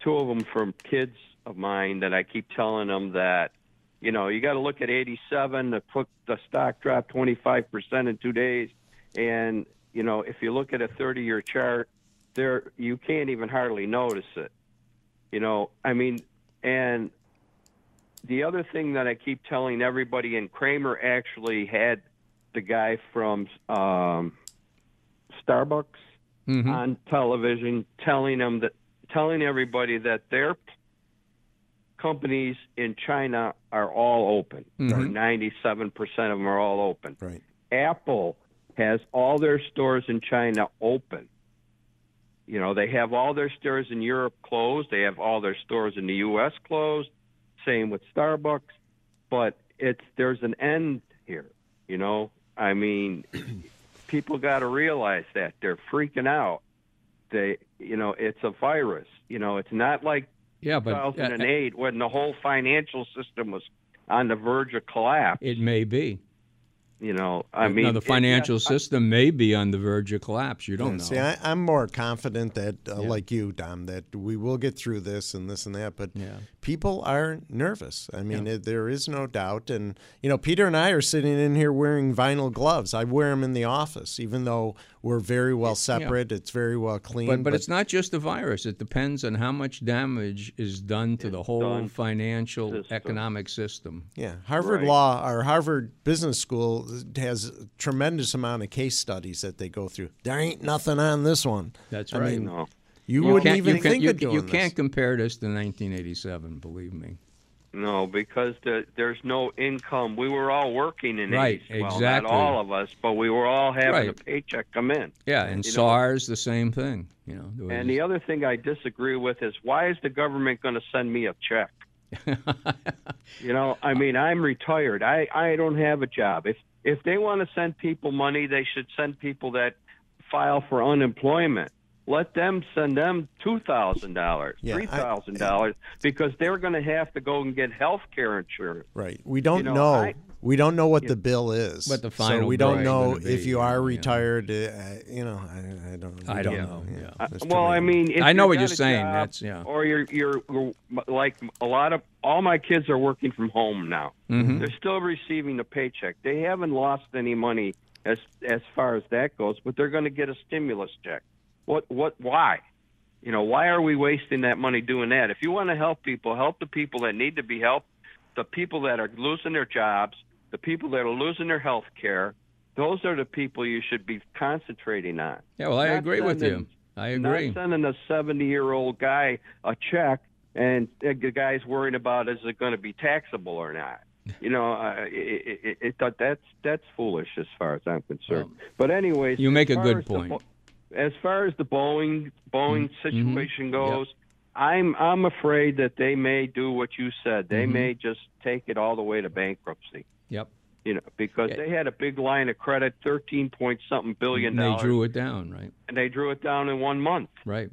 S9: Two of them from kids of mine that I keep telling them that, you know, you got to look at 87. The the stock dropped 25 percent in two days, and you know, if you look at a 30-year chart, there you can't even hardly notice it. You know, I mean, and the other thing that I keep telling everybody, and Cramer actually had the guy from um, Starbucks
S1: Mhm.
S9: on television telling them that, telling everybody that their companies in China are all open. Or
S1: Mhm.
S9: 97% of them are all open.
S2: Right.
S9: Apple has all their stores in China open. You know, they have all their stores in Europe closed. They have all their stores in the U.S. closed. Same with Starbucks. But it's there's an end here. You know, I mean, people got to realize that they're freaking out. They, you know, it's a virus. You know, it's not like
S1: yeah, but uh,
S9: 2008 when the whole financial system was on the verge of collapse.
S1: it may be.
S9: You know, I
S1: now,
S9: mean,
S1: the
S9: it-
S1: financial
S9: yeah,
S1: system may be on the verge of collapse. You don't know.
S2: See, I, I'm more confident that, uh,
S1: Yeah.
S2: like you, Dom, that we will get through this and this and that. But
S1: Yeah.
S2: people are nervous. I mean, it, there is no doubt. And you know, Peter and I are sitting in here wearing vinyl gloves. I wear them in the office, even though we're very well separate. It's very well clean.
S1: But, but it's not just the virus. It depends on how much damage is done to the whole financial
S9: system.
S1: economic system.
S2: Yeah, Harvard
S9: Right.
S2: Law or Harvard Business School has a tremendous amount of case studies that they go through. There ain't nothing on this one.
S1: That's
S2: I
S1: right.
S2: mean,
S9: No,
S2: you,
S1: You
S2: wouldn't even
S1: you can't,
S2: think
S1: you,
S2: of doing
S1: you
S2: this.
S1: can't compare this to 1987. Believe me.
S9: No, because the, there's no income. We were all working in
S1: Right,
S9: 80s. Well,
S1: exactly.
S9: not all of us, but we were all having a paycheck come in.
S1: Yeah, and
S9: You know-
S1: SARS the same thing. You know.
S9: And the other thing I disagree with is why is the government going to send me a check? You know, I mean, I'm retired. I I don't have a job. If if they want to send people money, they should send people that file for unemployment. Let them send them two thousand dollars,
S2: Yeah,
S9: three thousand dollars, because they're going to have to go and get health care insurance.
S2: Right. We don't
S9: You know,
S2: know.
S9: I-
S2: we don't know what the bill is.
S1: What the final.
S2: so
S1: we
S2: don't know
S1: gonna
S2: if you
S1: you
S2: are
S1: know, yeah.
S2: retired. Uh, you know, I, I don't.
S1: I don't
S2: don't
S1: know, yeah.
S9: I- well, I mean, if
S1: I know what you're saying.
S9: job,
S1: That's- yeah.
S9: Or you're you're you're like a lot of all my kids are working from home now.
S1: Mhm.
S9: They're still receiving a paycheck. They haven't lost any money as as far as that goes, but they're going to get a stimulus check. What what why? You know, why are we wasting that money doing that? If you want to help people, help the people that need to be helped, the people that are losing their jobs, the people that are losing their health care. Those are the people you should be concentrating on.
S1: yeah, well, I
S9: Not
S1: agree with you. I agree.
S9: Not sending a 70 year old guy a check and the guy's worrying about is it going to be taxable or not. You know, uh, it, it, it, that's that's foolish as far as I'm concerned. but anyways,
S1: You make a good
S9: the
S1: point.
S9: As far as the Boeing Boeing
S1: Mhm.
S9: situation
S1: Mhm.
S9: goes, I'm I'm afraid that they may do what you said. They
S1: Mhm.
S9: may just take it all the way to bankruptcy.
S1: Yep.
S9: You know, because
S1: Yeah.
S9: they had a big line of credit, thirteen point something billion
S1: And they drew it down, right?
S9: and they drew it down in one month.
S1: Right.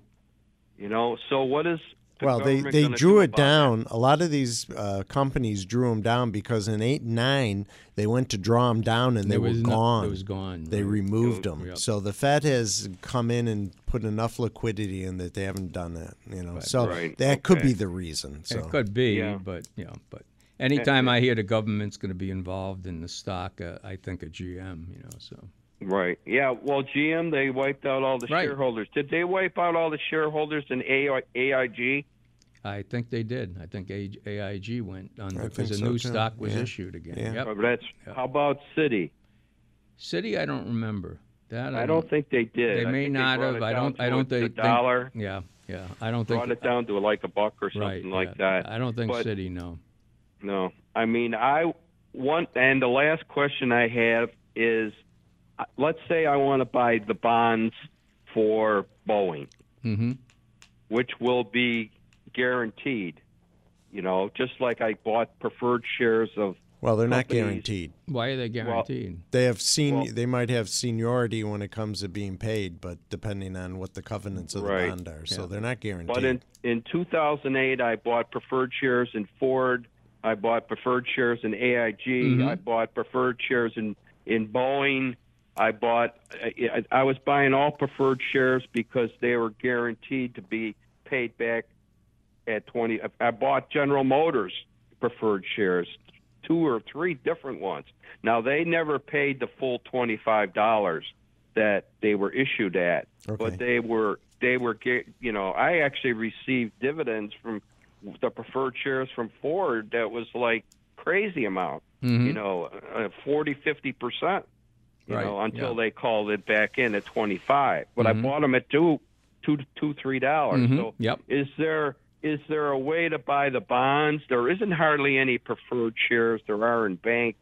S9: You know, so what is the
S2: well, they, they drew
S9: do
S2: it
S9: about that?
S2: down. A lot of these uh, companies drew them down because in eight and nine they went to draw them down and they were
S1: was no-
S2: gone.
S1: it was gone,
S2: They
S1: right.
S2: removed
S1: was-
S2: them.
S1: yep.
S2: So the Fed has come in and put enough liquidity in that they haven't done that. You know,
S1: Right.
S2: so
S9: Right,
S2: that could be the reason. So
S1: It could be,
S9: Yeah.
S1: but you know, but anytime I hear the government's going to be involved in the stock, uh, I think of GM. You know, so
S9: Right. Yeah. Well, GM they wiped out all the
S1: Right.
S9: shareholders. Did they wipe out all the shareholders in AI, AIG?
S1: I think they did. I think AIG went under because a
S2: so,
S1: new
S2: too.
S1: stock was
S2: Yeah.
S1: issued again.
S2: Yeah.
S1: Yep.
S9: Or that's how about Citi?
S1: Citi, I don't remember. That
S9: I don't think they did.
S1: They
S9: I
S1: may not
S9: brought
S1: have. I don't. I don't think.
S9: the dollar.
S1: Yeah, yeah. I don't think
S9: Brought it down to like a buck or something
S1: right,
S9: like
S1: yeah.
S9: that.
S1: I don't think
S9: But-
S1: Citi. No.
S9: No, I mean I want, and the last question I have is, let's say I want to buy the bonds for Boeing,
S1: Mm-hmm.
S9: which will be guaranteed. You know, just like I bought preferred shares of.
S2: Well, they're not guaranteed.
S1: Why are they guaranteed?
S2: They have seen.
S9: Well-
S2: they might have seniority when it comes to being paid, but depending on what the covenants of the bond are, so they're not guaranteed.
S9: But in in 2008, I bought preferred shares in Ford. I bought preferred shares in AIG.
S1: Mhm.
S9: I bought preferred shares in in Boeing. I bought. I, I was buying all preferred shares because they were guaranteed to be paid back at 20. I bought General Motors preferred shares, two or three different ones. Now they never paid the full twenty-five dollars that they were issued at,
S2: Okay.
S9: but they were they were ga- you know I actually received dividends from the preferred shares from Ford that was like crazy amount,
S1: Mhm.
S9: you know, uh, 40 50 percent, you
S1: Right,
S9: know, until
S1: yeah.
S9: they called it back in at 25. But
S1: Mhm.
S9: I bought them at two two two three dollars.
S1: Mhm.
S9: So
S1: Yep.
S9: is there is there a way to buy the bonds? There isn't hardly any preferred shares. There are in banks.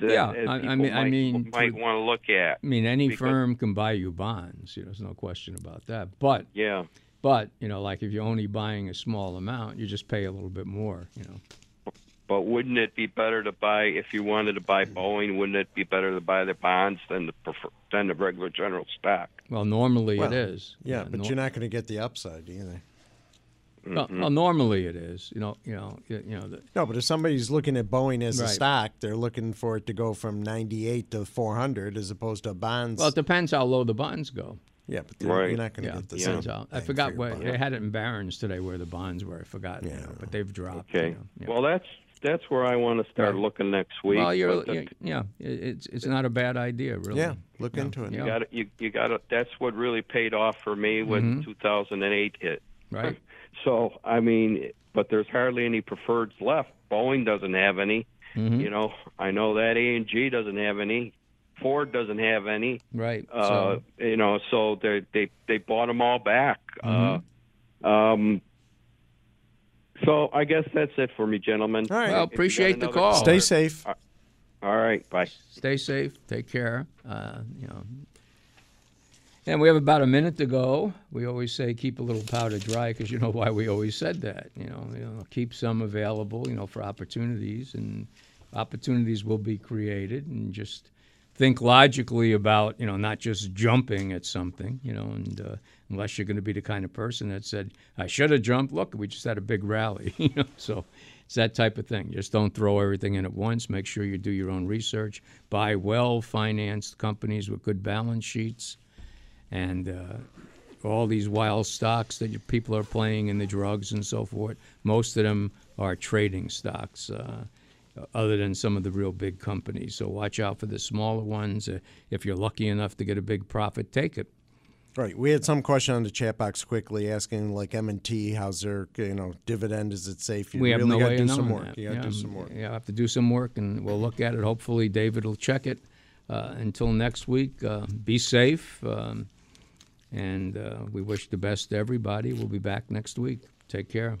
S9: That,
S1: Yeah, I- I
S9: people
S1: mean- I mean,
S9: might want to look at.
S1: I mean, any
S9: Because-
S1: firm can buy you bonds. You know, there's no question about that. But
S9: Yeah,
S1: but you know, like if you're only buying a small amount, you just pay a little bit more. You know.
S9: But wouldn't it be better to buy if you wanted to buy Boeing? Wouldn't it be better to buy the bonds than the prefer, than the regular general stock?
S1: Well, normally
S2: Well,
S1: it is.
S2: yeah, but
S1: nor-
S2: you're not going to get the upside either.
S1: Well,
S9: Mm-hmm.
S1: well, normally it is. You know. You know. You, you know. The,
S2: No, but if somebody's looking at Boeing as a stock, they're looking for it to go from 98 to 400 as opposed to bonds.
S1: well, it depends how low the bonds go.
S2: yeah, but
S9: Right.
S2: you're not going to
S1: Yeah,
S2: get the
S1: depends
S2: same.
S1: I forgot
S2: for your
S1: where they had it in Barron's today, where the bonds were. I forgot. you
S2: Yeah.
S1: know, but they've dropped.
S9: Okay.
S1: you know, yeah.
S9: Well, that's that's where I want to start
S1: Right.
S9: looking next week.
S1: Well, you're,
S9: the-
S1: you yeah, it's it's not a bad idea, really.
S2: Yeah, look
S1: Yeah,
S2: into it.
S1: yeah.
S9: You got you you got to That's what really paid off for me when
S1: Mhm.
S9: 2008 hit.
S1: Right.
S9: So I mean, but there's hardly any preferreds left. Boeing doesn't have any.
S1: Mhm.
S9: You know, I know that AIG doesn't have any. Ford doesn't have any.
S1: Right.
S9: Uh,
S1: so,
S9: you know, so they they they bought them all back.
S1: Mhm.
S9: Uh, um. So I guess that's it for me, gentlemen.
S2: All right.
S1: well,
S9: If you got
S1: appreciate the call.
S2: Stay safe.
S9: All right. Bye.
S1: Stay safe. Take care. Uh, you know. And we have about a minute to go. We always say keep a little powder dry because you know why we always said that. You know, you know, keep some available. You know, for opportunities, and opportunities will be created. And just think logically about you know not just jumping at something. You know, and uh, unless you're going to be the kind of person that said I should have jumped. Look, we just had a big rally. You know, so. It's that type of thing. Just don't throw everything in at once. Make sure you do your own research. Buy well financed companies with good balance sheets. And uh, all these wild stocks that people are playing in the drugs and so forth, most of them are trading stocks, uh, other than some of the real big companies. So watch out for the smaller ones. Uh, if you're lucky enough to get a big profit, take it.
S2: Right. We had some question on the chat box quickly asking like M and T, how's their you know dividend? Is it safe? You
S1: we have no
S2: got
S1: way
S2: to do some work.
S1: that.
S2: You got to
S1: yeah,
S2: do some work.
S1: Yeah, I have to do some work, and we'll look at it. Hopefully, David will check it. Uh, until next week, uh, be safe, um, and uh, we wish the best to everybody. We'll be back next week. Take care.